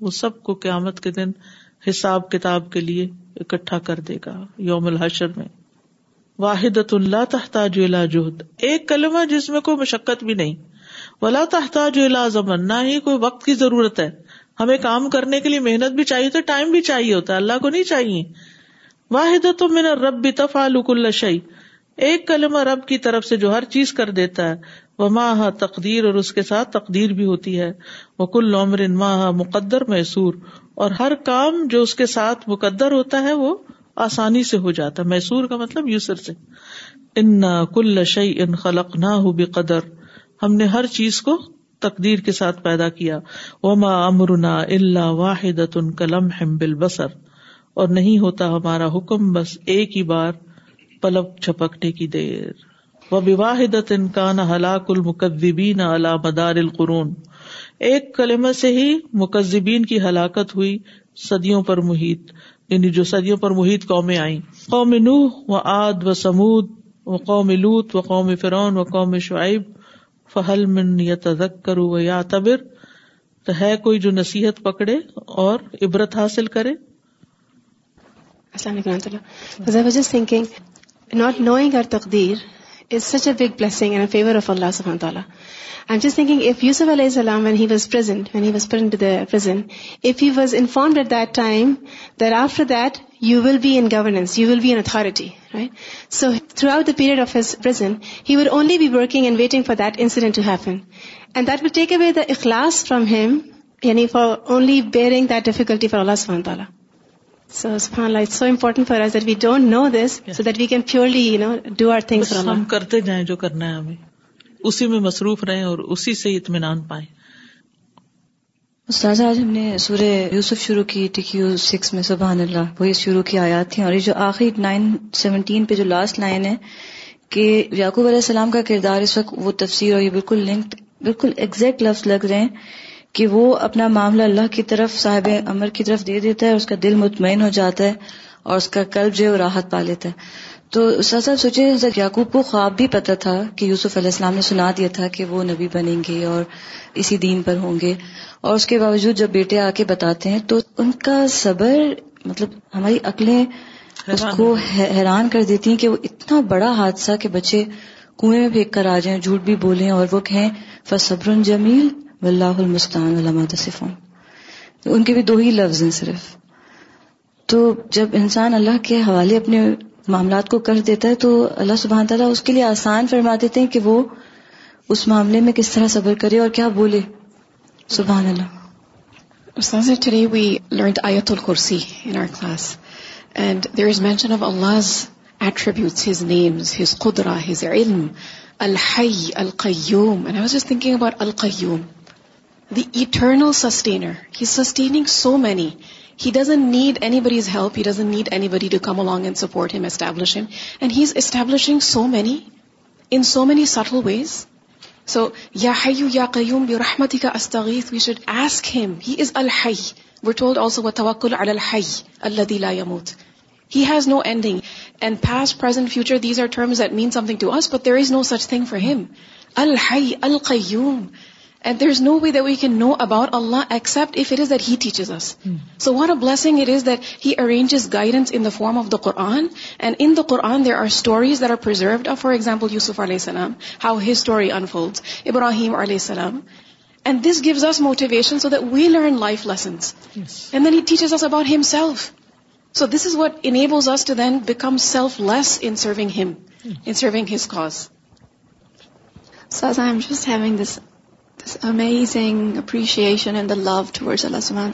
وہ سب کو قیامت کے دن حساب کتاب کے لیے اکٹھا کر دے گا یوم الحشر میں واحد اللہ تحتا ایک کلمہ جس میں کوئی مشقت بھی نہیں و اللہ زمن نہ ہی کوئی وقت کی ضرورت ہے ہمیں کام کرنے کے لیے محنت بھی چاہیے تو ٹائم بھی چاہیے ہوتا ہے اللہ کو نہیں چاہیے واحد تو میرا رب بھی تفالک اللہ شاہی ایک کلمہ رب کی طرف سے جو ہر چیز کر دیتا ہے وما تقدیر اور اس کے ساتھ تقدیر بھی ہوتی ہے وہ کلر مقدر میسور اور ہر کام جو اس کے ساتھ مقدر ہوتا ہے وہ آسانی سے ہو جاتا ہے میسور کا مطلب یوسر سے ان کل شعی ان خلق نہ ہو بے قدر ہم نے ہر چیز کو تقدیر کے ساتھ پیدا کیا وما امرنا اللہ واحد ان کلم ہم بل بسر اور نہیں ہوتا ہمارا حکم بس ایک ہی بار پلک چھپکنے کی دیر و بواہد انکان ہلاک المقدبین علا مدار القرون ایک کلمہ سے ہی مقزبین کی ہلاکت ہوئی صدیوں پر محیط یعنی جو صدیوں پر محیط قومیں آئیں قوم نوح و آد و سمود و قوم لوت و قوم فرعون و قوم شعیب فہل من یتذکر کرو و یا تبر تو ہے کوئی جو نصیحت پکڑے اور عبرت حاصل کرے السلام علیکم وجہ تھنکنگ ناٹ نوئنگ آر تقدیر بگ بل ا فیور آف اللہ سلحت آئٹنگ علیہ السلام وین ہیٹ وین ہیٹینٹ F he was inform at that time there after that you will be in governance you will be an authority so throughout the period آفنٹ he'll only be working and waiting for that incident and that will take away the اخلاس from him یعنی for only bearing that difficulty for Allah سلحمت علاح So subhanAllah, it's so important for us that we don't know this yes. so that we can purely, you know, do our things for Allah. ہم کرتے جائیں جو کرنا ہے ہمیں اسی میں مصروف رہیں اور اسی سے اطمینان پائیں استاذ آج ہم نے سورہ یوسف شروع کی ٹکیو سکس میں سبحان اللہ وہی شروع کی آیات تھیں اور یہ جو آخری نائن سیونٹین پہ جو لاسٹ لائن ہے کہ یعقوب علیہ السلام کا کردار اس وقت وہ تفسیر اور یہ بالکل لنک بالکل ایگزیکٹ لفظ لگ رہے ہیں کہ وہ اپنا معاملہ اللہ کی طرف صاحب امر کی طرف دے دیتا ہے اس کا دل مطمئن ہو جاتا ہے اور اس کا قلب جو ہے راحت پا لیتا ہے تو صاحب سوچے حضرت یعقوب کو خواب بھی پتا تھا کہ یوسف علیہ السلام نے سنا دیا تھا کہ وہ نبی بنیں گے اور اسی دین پر ہوں گے اور اس کے باوجود جب بیٹے آ کے بتاتے ہیں تو ان کا صبر مطلب ہماری عقلیں اس کو حیران کر دیتی ہیں کہ وہ اتنا بڑا حادثہ کہ بچے کنویں میں پھینک کر آ جائیں جھوٹ بھی بولیں اور وہ کہیں فصبر جمیل اللہ المستان علامہ علامات ان کے بھی دو ہی لفظ ہیں صرف تو جب انسان اللہ کے حوالے اپنے معاملات کو کر دیتا ہے تو اللہ سبحان تعالیٰ اس کے لیے آسان فرما دیتے ہیں کہ وہ اس معاملے میں کس طرح صبر کرے اور کیا بولے سبحان اللہ today we learned Ayatul Kursi in our class. And And there is mention of Allah's attributes, His His His names, Qudra, Ilm, Al-Hayy, Al-Qayyum. Al-Qayyum. I was just thinking about دیٹرنلرگ so many he doesn't need anybody need anybody supporting so many any subtle ways so یاسکم has no ending future these are terms means something to is but is no such thing for him الائی الم and there is no we there we can know about Allah except if it is that he teaches us so what a blessing it is that he arranges guidance in the form of the Quran and in the Quran there are stories that are preserved for example Yusuf علیہ السلام how his story unfold Ibrahim علیہ السلام and this gives us motivation so that we learn life lessons then he teaches us about himself so this is what us to then become selfless in in serving him serving his cause so I'm just having this amazing appreciation and the love towards Allah سمن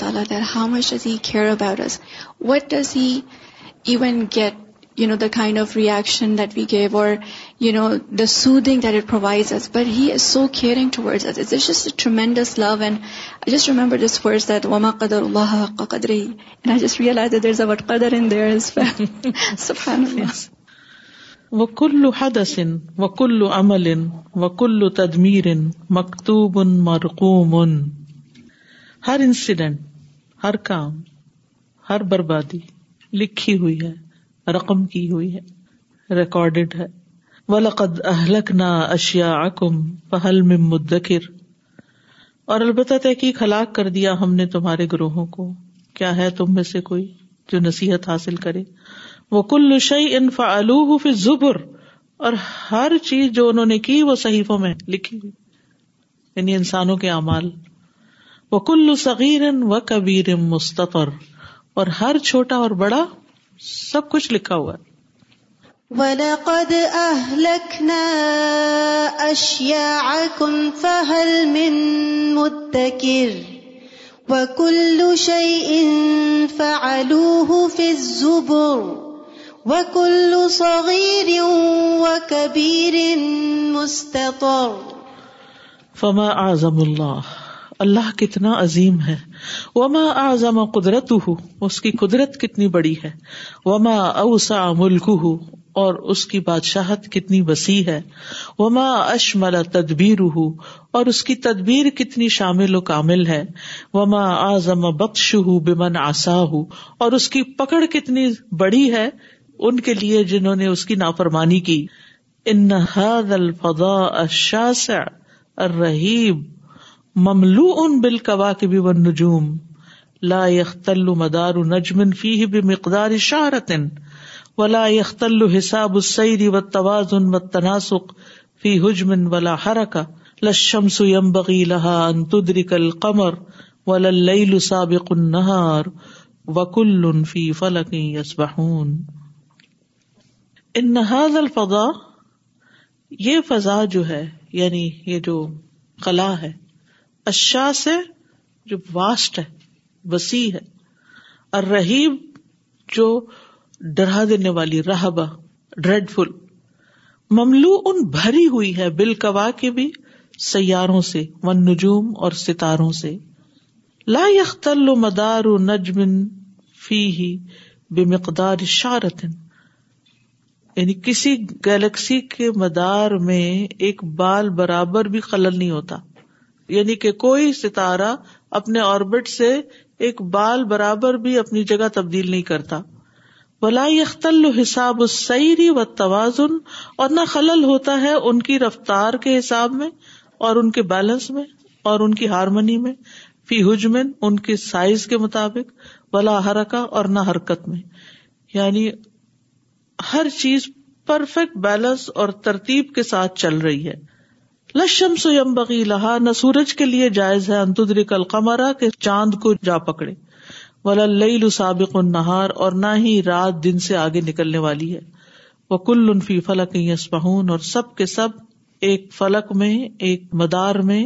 ہاؤ مچ ہیئر اب avert is heaven get you know the kind of reaction that we give or سودگ otherwise as but he so caring towards love and remember وہ کل حدس و کل امل ان وہ کل تدمیر ہر انسیڈینٹ ہر کام ہر بربادی لکھی ہوئی ہے رقم کی ہوئی ہے ریکارڈیڈ ہے اہلک اشیا اکم مدکر اور البتہ تحقیق ہلاک کر دیا ہم نے تمہارے گروہوں کو کیا ہے تم میں سے کوئی جو نصیحت حاصل کرے وہ کل شعی فی زبر اور ہر چیز جو انہوں نے کی وہ صحیفوں میں لکھی ہوئی یعنی انسانوں کے اعمال وہ کل صغیر و کبیر مستفر اور ہر چھوٹا اور بڑا سب کچھ لکھا ہوا کم وَكُلُّ شَيْءٍ فَعَلُوهُ فِي الزُّبُرِ وَكُلُّ صَغِيرٍ وَكَبِيرٍ مُسْتَطَرٍ فما اللہ اللہ کتنا عظیم ہے وما اعظم قدرت اس کی قدرت کتنی بڑی ہے وما اوسا ملک اور اس کی بادشاہت کتنی وسیع ہے وما اشمل تدبیر اور اس کی تدبیر کتنی شامل و کامل ہے وما اعظم بخش ہوں بمن آسا ہوں اور اس کی پکڑ کتنی بڑی ہے ان کے لیے جنہوں نے اس کی نافرمانی کی ان الفضا اشاس الرحیب مملو ان بال قوا کے بھی نجوم لا یختل مدار نجمن فی بے مقدار شارتن ولا یختل حساب السری و توازن و تناسق فی حجمن ولا ہر کا لشمس یم بغی لہا ان تدرکل قمر ولا اللیل سابق النہار وکل فی فلک یسبحون الفضا یہ فضا جو ہے یعنی یہ جو خلا ہے اشا سے جو واسٹ ہے وسیع ہے اور رحیب جو ڈرا دینے والی رہبا ڈریڈ فل مملو ان بھری ہوئی ہے کوا کے بھی سیاروں سے ون نجوم اور ستاروں سے لا مدار نجمن فی بے مقدار شارتن یعنی کسی گلیکسی کے مدار میں ایک بال برابر بھی خلل نہیں ہوتا یعنی کہ کوئی ستارہ اپنے آربٹ سے ایک بال برابر بھی اپنی جگہ تبدیل نہیں کرتا حساب السیری و توازن اور نہ خلل ہوتا ہے ان کی رفتار کے حساب میں اور ان کے بیلنس میں اور ان کی ہارمونی میں فی حجمن ان کے سائز کے مطابق بلا حرکا اور نہ حرکت میں یعنی ہر چیز پرفیکٹ بیلنس اور ترتیب کے ساتھ چل رہی ہے لشم لہا نہ سورج کے لیے جائز ہے انتدری کل قمرا کے چاند کو جا پکڑے ولا سابق نہار اور نہ ہی رات دن سے آگے نکلنے والی ہے وہ کلفی فلاک بہون اور سب کے سب ایک فلک میں ایک مدار میں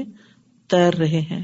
تیر رہے ہیں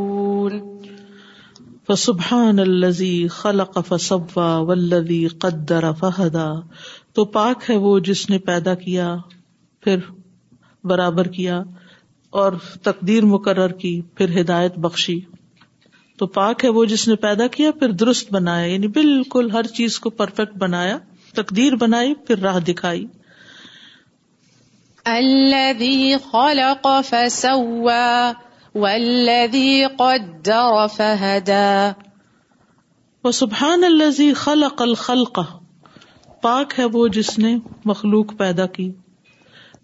سبحان الزی خلق فوا قدر فہدا تو پاک ہے وہ جس نے پیدا کیا پھر برابر کیا اور تقدیر مقرر کی پھر ہدایت بخشی تو پاک ہے وہ جس نے پیدا کیا پھر درست بنایا یعنی بالکل ہر چیز کو پرفیکٹ بنایا تقدیر بنائی پھر راہ دکھائی والذی قدر فہدا وسبحان الذی خلق الخلق پاک ہے وہ جس نے مخلوق پیدا کی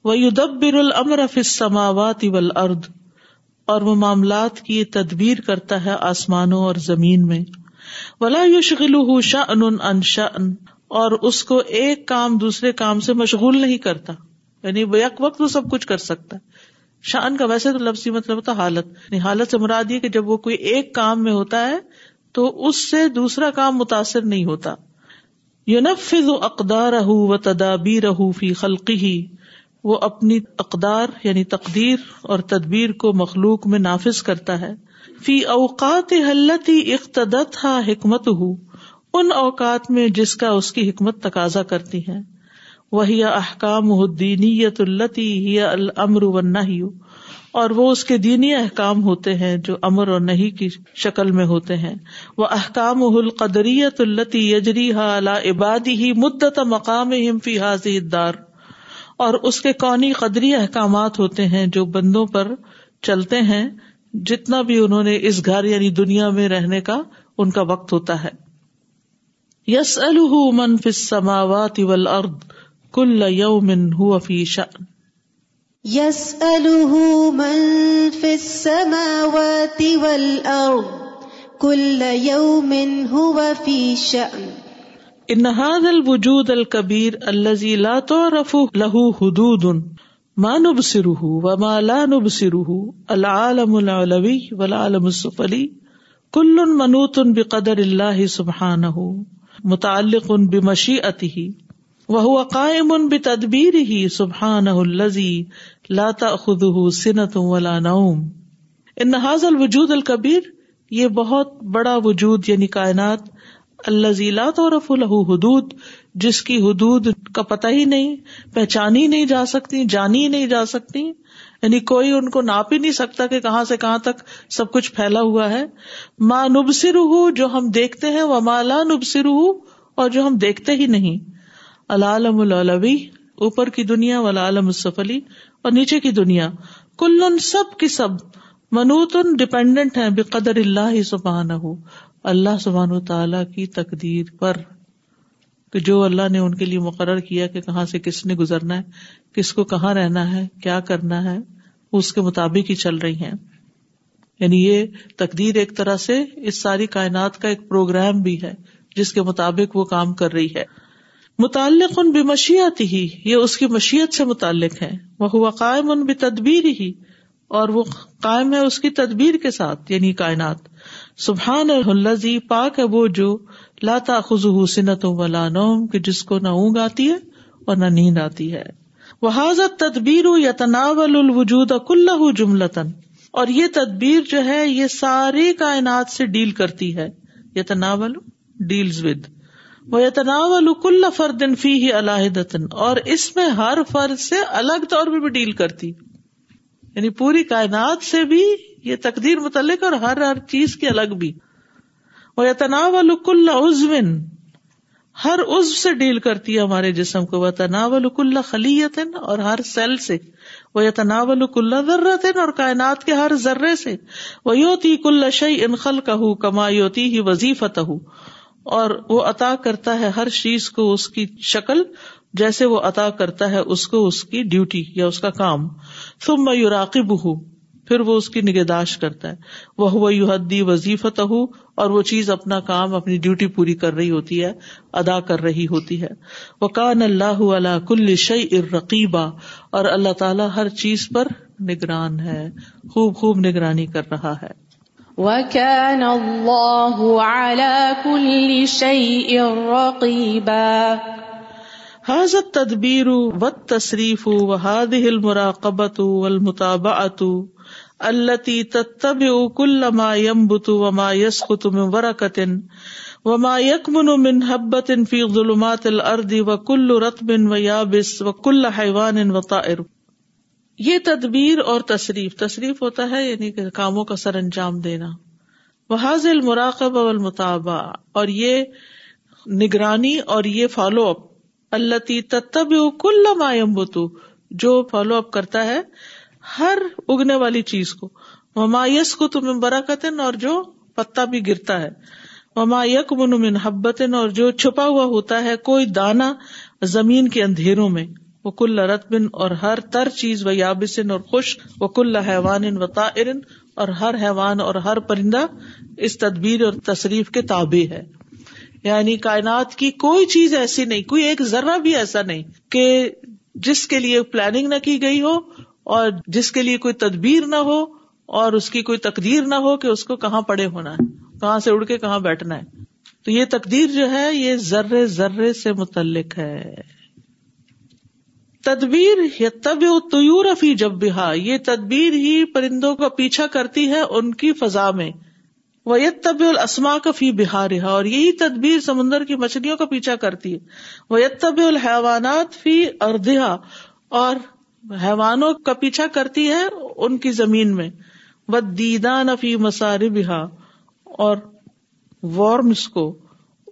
ویدبر الامر فی السماوات والارض اور وہ معاملات کی تدبیر کرتا ہے آسمانوں اور زمین میں ولا یشغلہ شأن عن شأن اور اس کو ایک کام دوسرے کام سے مشغول نہیں کرتا یعنی وہ ایک وقت وہ سب کچھ کر سکتا ہے شان کا ویسے تو لفظی مطلب ہوتا حالت یعنی حالت سے مراد یہ کہ جب وہ کوئی ایک کام میں ہوتا ہے تو اس سے دوسرا کام متاثر نہیں ہوتا یونفذ اقدار رہ و تدابی رہ فی خلقی وہ اپنی اقدار یعنی تقدیر اور تدبیر کو مخلوق میں نافذ کرتا ہے فی اوقات حلت ہی اقتدت حکمت ہو ان اوقات میں جس کا اس کی حکمت تقاضا کرتی ہیں وہ التی تو المر و نہ وہ اس کے دینی احکام ہوتے ہیں جو امر اور نہیں کی شکل میں ہوتے ہیں وہ احکام یجری عبادی ہی مدت مقام فی حاضی دار اور اس کے قونی قدری احکامات ہوتے ہیں جو بندوں پر چلتے ہیں جتنا بھی انہوں نے اس گھر یعنی دنیا میں رہنے کا ان کا وقت ہوتا ہے یس الحمن کل فی شان یو من ہوفیشا یس الماوتی کل وفیشا ان هذا الوجود الكبير الذي لا تعرف له حدود ما نبصره وما لا نبصره العالم العلوي والعالم السفلي كل منوط بقدر الله سبحانه متعلق بمشيئته وہ قائم ان بے تدبیر ہی سبحان الزی لاتا خد سنت ولا نوم ان الوجود الکبیر یہ بہت بڑا وجود یعنی کائنات الح حدود جس کی حدود کا پتہ ہی نہیں پہچانی نہیں جا سکتی جانی نہیں جا سکتی یعنی کوئی ان کو ناپ ہی نہیں سکتا کہ کہاں سے کہاں تک سب کچھ پھیلا ہوا ہے ماں نب سر جو ہم دیکھتے ہیں وہ ماں لا نب سرو اور جو ہم دیکھتے ہی نہیں العالم العلوی اوپر کی دنیا والعالم السفلی اور نیچے کی دنیا کل سب کی سب منوت ان ڈپینڈنٹ ہیں بے قدر اللہ ہی ہو اللہ سبحان و تعالی کی تقدیر پر کہ جو اللہ نے ان کے لیے مقرر کیا کہ کہاں سے کس نے گزرنا ہے کس کو کہاں رہنا ہے کیا کرنا ہے اس کے مطابق ہی چل رہی ہیں یعنی یہ تقدیر ایک طرح سے اس ساری کائنات کا ایک پروگرام بھی ہے جس کے مطابق وہ کام کر رہی ہے متعلق ان بے ہی یہ اس کی مشیت سے متعلق ہے وہ ہوا قائم ان بے تدبیر ہی اور وہ قائم ہے اس کی تدبیر کے ساتھ یعنی کائنات سبحان الزی پاک ہے وہ جو لاتا خزو سنت و نوم کی جس کو نہ اونگ آتی ہے اور نہ نیند آتی ہے وہ حاضر تدبیر یا تناول الوجود کل جملتاً اور یہ تدبیر جو ہے یہ ساری کائنات سے ڈیل کرتی ہے تناول ڈیلز ود وہ تناول کل فرد فی الحدن اور اس میں ہر فرد سے الگ طور پہ بھی ڈیل کرتی یعنی پوری کائنات سے بھی یہ تقدیر متعلق اور ہر ہر چیز کی الگ بھی وہ تناول کل عزمن ہر عزو سے ڈیل کرتی ہے ہمارے جسم کو وہ کل خلیتن اور ہر سیل سے وہ کل ذرت اور کائنات کے ہر ذرے سے وہ یوتی کل شی انخل کا کما یوتی ہی وظیفت ہوں اور وہ عطا کرتا ہے ہر چیز کو اس کی شکل جیسے وہ عطا کرتا ہے اس کو اس کی ڈیوٹی یا اس کا کام تم میں یوراقب ہوں پھر وہ اس کی نگہداشت کرتا ہے وہ ہوا حدی وظیفت ہو اور وہ چیز اپنا کام اپنی ڈیوٹی پوری کر رہی ہوتی ہے ادا کر رہی ہوتی ہے وہ کان اللہ اللہ کل شعی ارقیبا اور اللہ تعالیٰ ہر چیز پر نگران ہے خوب خوب نگرانی کر رہا ہے وَكَانَ اللَّهُ عَلَى كُلِّ شَيْءٍ رَقِيبًا هذا التدبير والتصريف وهذه المراقبة والمتابعة التي تتبع كل ما ينبت وما يسقط من بركة وما يكمن من هبة في ظلمات الأرض وكل رطب ويابس وكل حيوان وطائر یہ تدبیر اور تصریف تصریف ہوتا ہے یعنی کہ کاموں کا سر انجام دینا بحاظ المراقب المطاب اور یہ نگرانی اور یہ فالو اپ اللہ تب بتو جو فالو اپ کرتا ہے ہر اگنے والی چیز کو ممایس کو تم براکن اور جو پتا بھی گرتا ہے یک من حبت اور جو چھپا ہوا ہوتا ہے کوئی دانا زمین کے اندھیروں میں وہ کل رتبن اور ہر تر چیز و یابسن اور خوش و کل حیوان و وطاً اور ہر حیوان اور ہر پرندہ اس تدبیر اور تصریف کے تابع ہے یعنی کائنات کی کوئی چیز ایسی نہیں کوئی ایک ذرہ بھی ایسا نہیں کہ جس کے لیے پلاننگ نہ کی گئی ہو اور جس کے لیے کوئی تدبیر نہ ہو اور اس کی کوئی تقدیر نہ ہو کہ اس کو کہاں پڑے ہونا ہے کہاں سے اڑ کے کہاں بیٹھنا ہے تو یہ تقدیر جو ہے یہ ذرے ذرے سے متعلق ہے تدبیر فی جب بہا یہ تدبیر ہی پرندوں کا پیچھا کرتی ہے ان کی فضا میں یت طبی السما کا فی رہا اور یہی تدبیر سمندر کی مچھلیوں کا پیچھا کرتی ہے وہ طب الحیوانات فی اردہ اور حیوانوں کا پیچھا کرتی ہے ان کی زمین میں وہ دیدان فی مسار بہا اور وارمس کو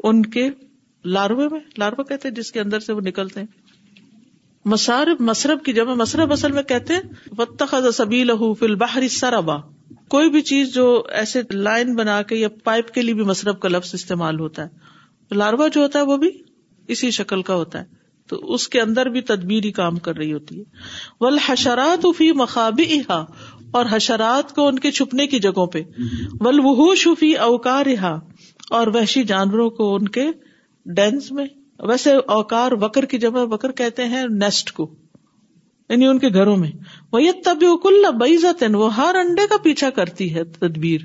ان کے لاروے میں لاروا کہتے ہیں جس کے اندر سے وہ نکلتے ہیں مسارب مصرب کی جب مصرب اصل میں کہتے ہیں سربا کوئی بھی چیز جو ایسے لائن بنا کے یا پائپ کے لیے بھی مصرب کا لفظ استعمال ہوتا ہے لاروا جو ہوتا ہے وہ بھی اسی شکل کا ہوتا ہے تو اس کے اندر بھی تدبیری کام کر رہی ہوتی ہے ول حشرات افی مخابی اور حشرات کو ان کے چھپنے کی جگہوں پہ ول وہ شفی اوکار اور وحشی جانوروں کو ان کے ڈینس میں ویسے اوکار بکر کی جمع بکر کہتے ہیں نیسٹ کو یعنی ان کے گھروں میں وہ یہ تب کل بعزت وہ ہر انڈے کا پیچھا کرتی ہے تدبیر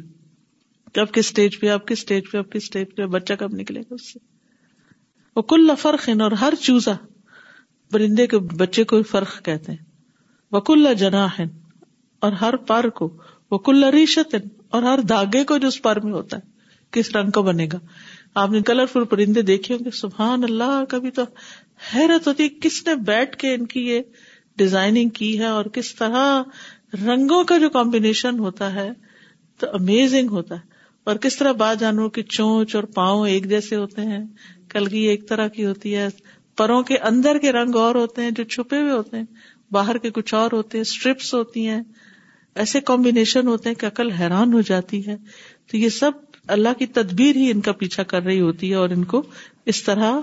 کہ آپ کس اسٹیج پہ آپ کس اسٹیج پہ آپ کس اسٹیج پہ بچہ کب نکلے گا اس سے وہ کل فرق اور ہر چوزا پرندے کے بچے کو فرق کہتے ہیں وہ کل جنا اور ہر پر کو وہ کل ریشت اور ہر دھاگے کو جو اس پر میں ہوتا ہے کس رنگ کا بنے گا آپ نے کلر فل پرندے دیکھے ہوں گے سبحان اللہ کبھی تو حیرت ہوتی ہے کس نے بیٹھ کے ان کی یہ ڈیزائننگ کی ہے اور کس طرح رنگوں کا جو کمبینیشن ہوتا ہے تو امیزنگ ہوتا ہے اور کس طرح بعض جانوروں کی چونچ اور پاؤں ایک جیسے ہوتے ہیں کل کی ایک طرح کی ہوتی ہے پروں کے اندر کے رنگ اور ہوتے ہیں جو چھپے ہوئے ہوتے ہیں باہر کے کچھ اور ہوتے ہیں اسٹرپس ہوتی ہیں ایسے کمبینیشن ہوتے ہیں کہ عقل حیران ہو جاتی ہے تو یہ سب اللہ کی تدبیر ہی ان کا پیچھا کر رہی ہوتی ہے اور ان کو اس طرح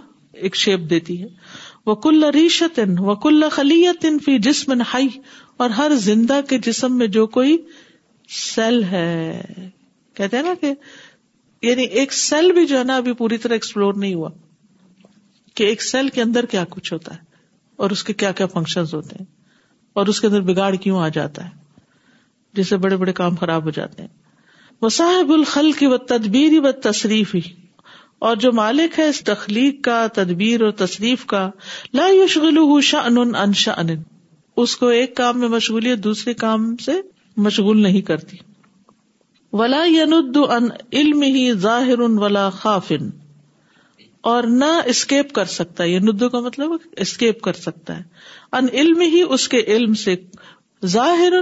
ایک شیپ دیتی ہے ریشت ان فی جسم ہائی اور ہر زندہ کے جسم میں جو کوئی سیل ہے کہتے ہیں نا کہ یعنی ایک سیل بھی جو ہے نا ابھی پوری طرح ایکسپلور نہیں ہوا کہ ایک سیل کے اندر کیا کچھ ہوتا ہے اور اس کے کیا کیا فنکشن ہوتے ہیں اور اس کے اندر بگاڑ کیوں آ جاتا ہے جس سے بڑے بڑے کام خراب ہو جاتے ہیں وصاحب الخل کی و تدبیر و تصریف ہی اور جو مالک ہے اس تخلیق کا تدبیر اور تصریف کا لا یو شلو شاہ ان ان کو ایک کام میں مشغول دوسرے کام سے مشغول نہیں کرتی ولا یند ان علم ہی ظاہر ولا خافن اور نہ اسکیپ کر سکتا ہے ندو کا مطلب اسکیپ کر سکتا ہے ان علم ہی اس کے علم سے ظاہر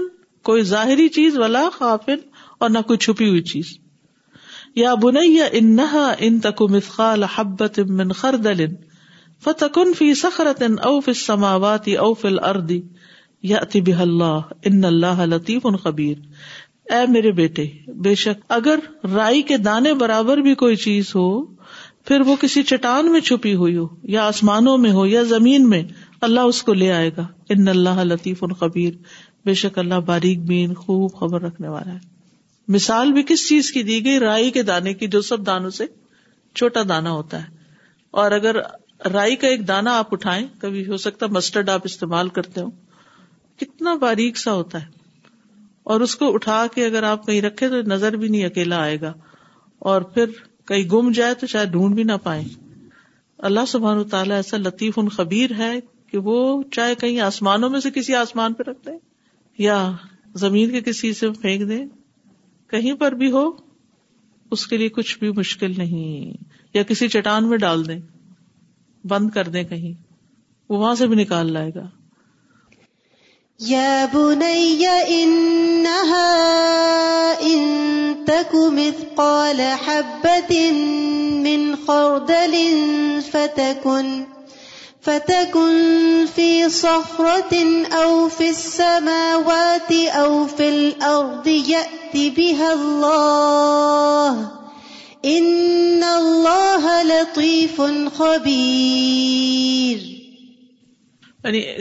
کوئی ظاہری چیز ولا خافن اور نہ کوئی چھپی ہوئی چیز یا بنیا انہا ان تک حبت من خردل فتکن فی فی فی سخرت او او السماوات الارض اللہ اللہ ان لطیف خبیر اے میرے بیٹے بے شک اگر رائی کے دانے برابر بھی کوئی چیز ہو پھر وہ کسی چٹان میں چھپی ہوئی ہو یا آسمانوں میں ہو یا زمین میں اللہ اس کو لے آئے گا ان اللہ لطیف خبیر بے شک اللہ باریک بین خوب خبر رکھنے والا ہے مثال بھی کس چیز کی دی گئی رائی کے دانے کی جو سب دانوں سے چھوٹا دانا ہوتا ہے اور اگر رائی کا ایک دانا آپ اٹھائیں کبھی ہو سکتا ہے مسٹرڈ آپ استعمال کرتے ہو کتنا باریک سا ہوتا ہے اور اس کو اٹھا کے اگر آپ کہیں رکھے تو نظر بھی نہیں اکیلا آئے گا اور پھر کہیں گم جائے تو شاید ڈھونڈ بھی نہ پائے اللہ سبحان تعالیٰ ایسا لطیف ان خبیر ہے کہ وہ چاہے کہیں آسمانوں میں سے کسی آسمان پہ رکھ دیں یا زمین کے کسی سے پھینک دیں کہیں پر بھی ہو اس کے لیے کچھ بھی مشکل نہیں یا کسی چٹان میں ڈال دیں بند کر دیں کہیں وہ وہاں سے بھی نکال لائے گا یا بنی انہا ان تک مثقال حبت من خردل فتکن یعنی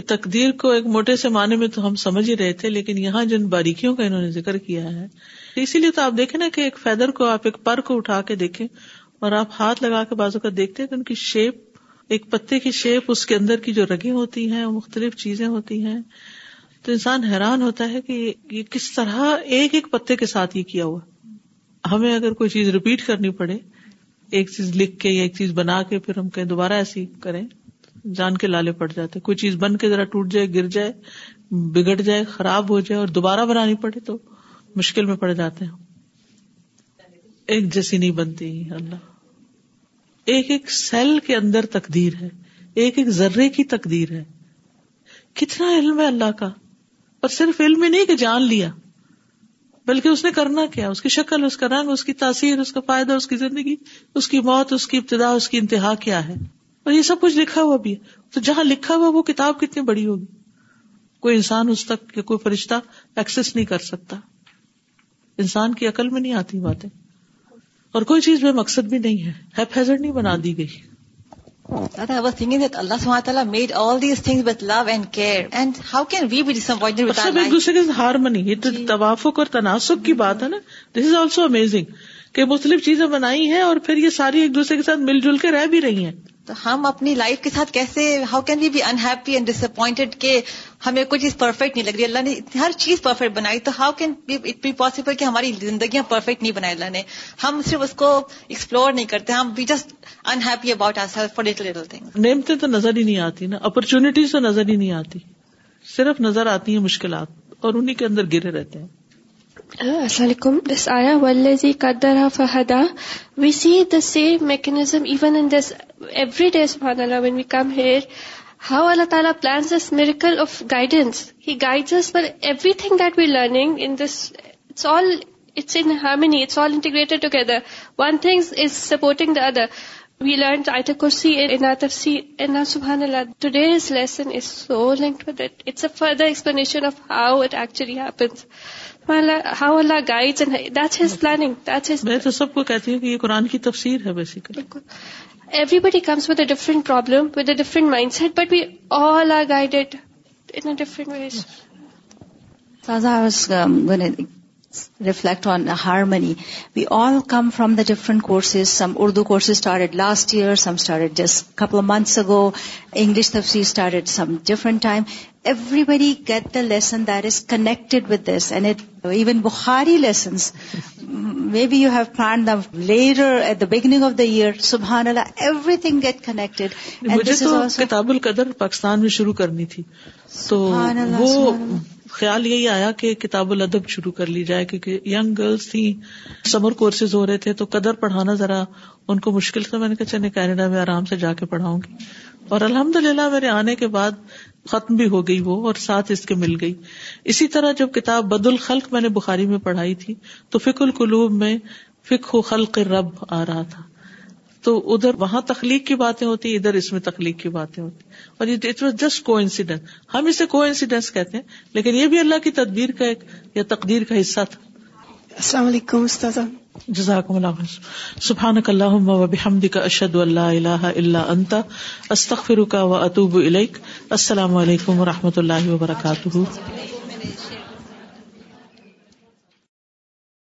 تقدیر کو ایک موٹے سے معنی میں تو ہم سمجھ ہی رہے تھے لیکن یہاں جن باریکیوں کا انہوں نے ذکر کیا ہے اسی لیے تو آپ دیکھیں نا کہ ایک فیدر کو آپ ایک پر کو اٹھا کے دیکھیں اور آپ ہاتھ لگا کے بازو کا دیکھتے ہیں کہ ان کی شیپ ایک پتے کی شیپ اس کے اندر کی جو رگیں ہوتی ہیں مختلف چیزیں ہوتی ہیں تو انسان حیران ہوتا ہے کہ یہ کس طرح ایک ایک پتے کے ساتھ یہ کیا ہوا ہمیں اگر کوئی چیز ریپیٹ کرنی پڑے ایک چیز لکھ کے یا ایک چیز بنا کے پھر ہم کہیں دوبارہ ایسی کریں جان کے لالے پڑ جاتے کوئی چیز بن کے ذرا ٹوٹ جائے گر جائے بگڑ جائے خراب ہو جائے اور دوبارہ بنانی پڑے تو مشکل میں پڑ جاتے ہیں ایک جیسی نہیں بنتی اللہ ایک ایک سیل کے اندر تقدیر ہے ایک ایک ذرے کی تقدیر ہے کتنا علم ہے اللہ کا اور صرف علم ہی نہیں کہ جان لیا بلکہ اس نے کرنا کیا اس کی شکل اس اس کا رنگ کی تاثیر اس کا فائدہ اس کی زندگی اس کی موت اس کی ابتدا اس کی انتہا کیا ہے اور یہ سب کچھ لکھا ہوا بھی ہے تو جہاں لکھا ہوا وہ کتاب کتنی بڑی ہوگی کوئی انسان اس تک کوئی فرشتہ ایکسس نہیں کر سکتا انسان کی عقل میں نہیں آتی باتیں اور کوئی چیز میں مقصد بھی نہیں ہے ایک دوسرے کے ہارمنی یہ تو توافق اور تناسب کی بات ہے نا دس از آلسو امیزنگ کہ مختلف چیزیں بنائی ہیں اور پھر یہ ساری ایک دوسرے کے ساتھ مل جل کے رہ بھی رہی ہیں تو ہم اپنی لائف کے ساتھ کیسے how can we be unhappy and disappoint کے ہمیں کوئی چیز پرفیکٹ نہیں لگ رہی اللہ نے ہر چیز پرفیکٹ بنائی تو how can it be possible کہ ہماری زندگیاں پرفیکٹ نہیں بنائی اللہ نے ہم صرف اس کو ایکسپلور نہیں کرتے ہم we just unhappy about ourself for little little thing نعمتیں تو نظر ہی نہیں آتی نا اپرچونیٹیز تو نظر ہی نہیں آتی صرف نظر آتی ہیں مشکلات اور انہیں کے اندر گرے رہتے ہیں السلام علیکم دس آیا ولزی قدر فہدا we see the same mechanism even in this every day سبحان اللہ when we come here how اللہ تعالیٰ order explanations how Allah guide سب کو کہتی ہوں کہ یہ قرآن کی تفصیل ہے everybody comes with a different problem, with a different mindset, but we all are guided in a different ways. Saza, I was um, going to reflect on harmony. We all come from the different courses. Some Urdu courses started last year, some started just a couple of months ago. English Tafsir started some different time. Every this get the لیسنیکٹ کتاب القدر پاکستان میں شروع کرنی تھی تو وہ خیال یہی آیا کہ کتاب الادب شروع کر لی جائے کیونکہ ینگ گرلز تھیں سمر کورسز ہو رہے تھے تو قدر پڑھانا ذرا ان کو مشکل تھا میں نے کہا چلے کینیڈا میں آرام سے جا کے پڑھاؤں گی اور الحمد للہ میرے آنے کے بعد ختم بھی ہو گئی وہ اور ساتھ اس کے مل گئی اسی طرح جب کتاب بد الخلق میں نے بخاری میں پڑھائی تھی تو فک القلوب میں و خلق رب آ رہا تھا تو ادھر وہاں تخلیق کی باتیں ہوتی ادھر اس میں تخلیق کی باتیں ہوتی اور اٹ واز جسٹ کو انسیڈنٹ ہم اسے کو انسیڈنٹ کہتے ہیں لیکن یہ بھی اللہ کی تدبیر کا ایک یا تقدیر کا حصہ تھا السلام علیکم سبحان جزاکم اللہ استخ فروقہ و اطوب السلام علیکم و رحمۃ اللہ وبرکاتہ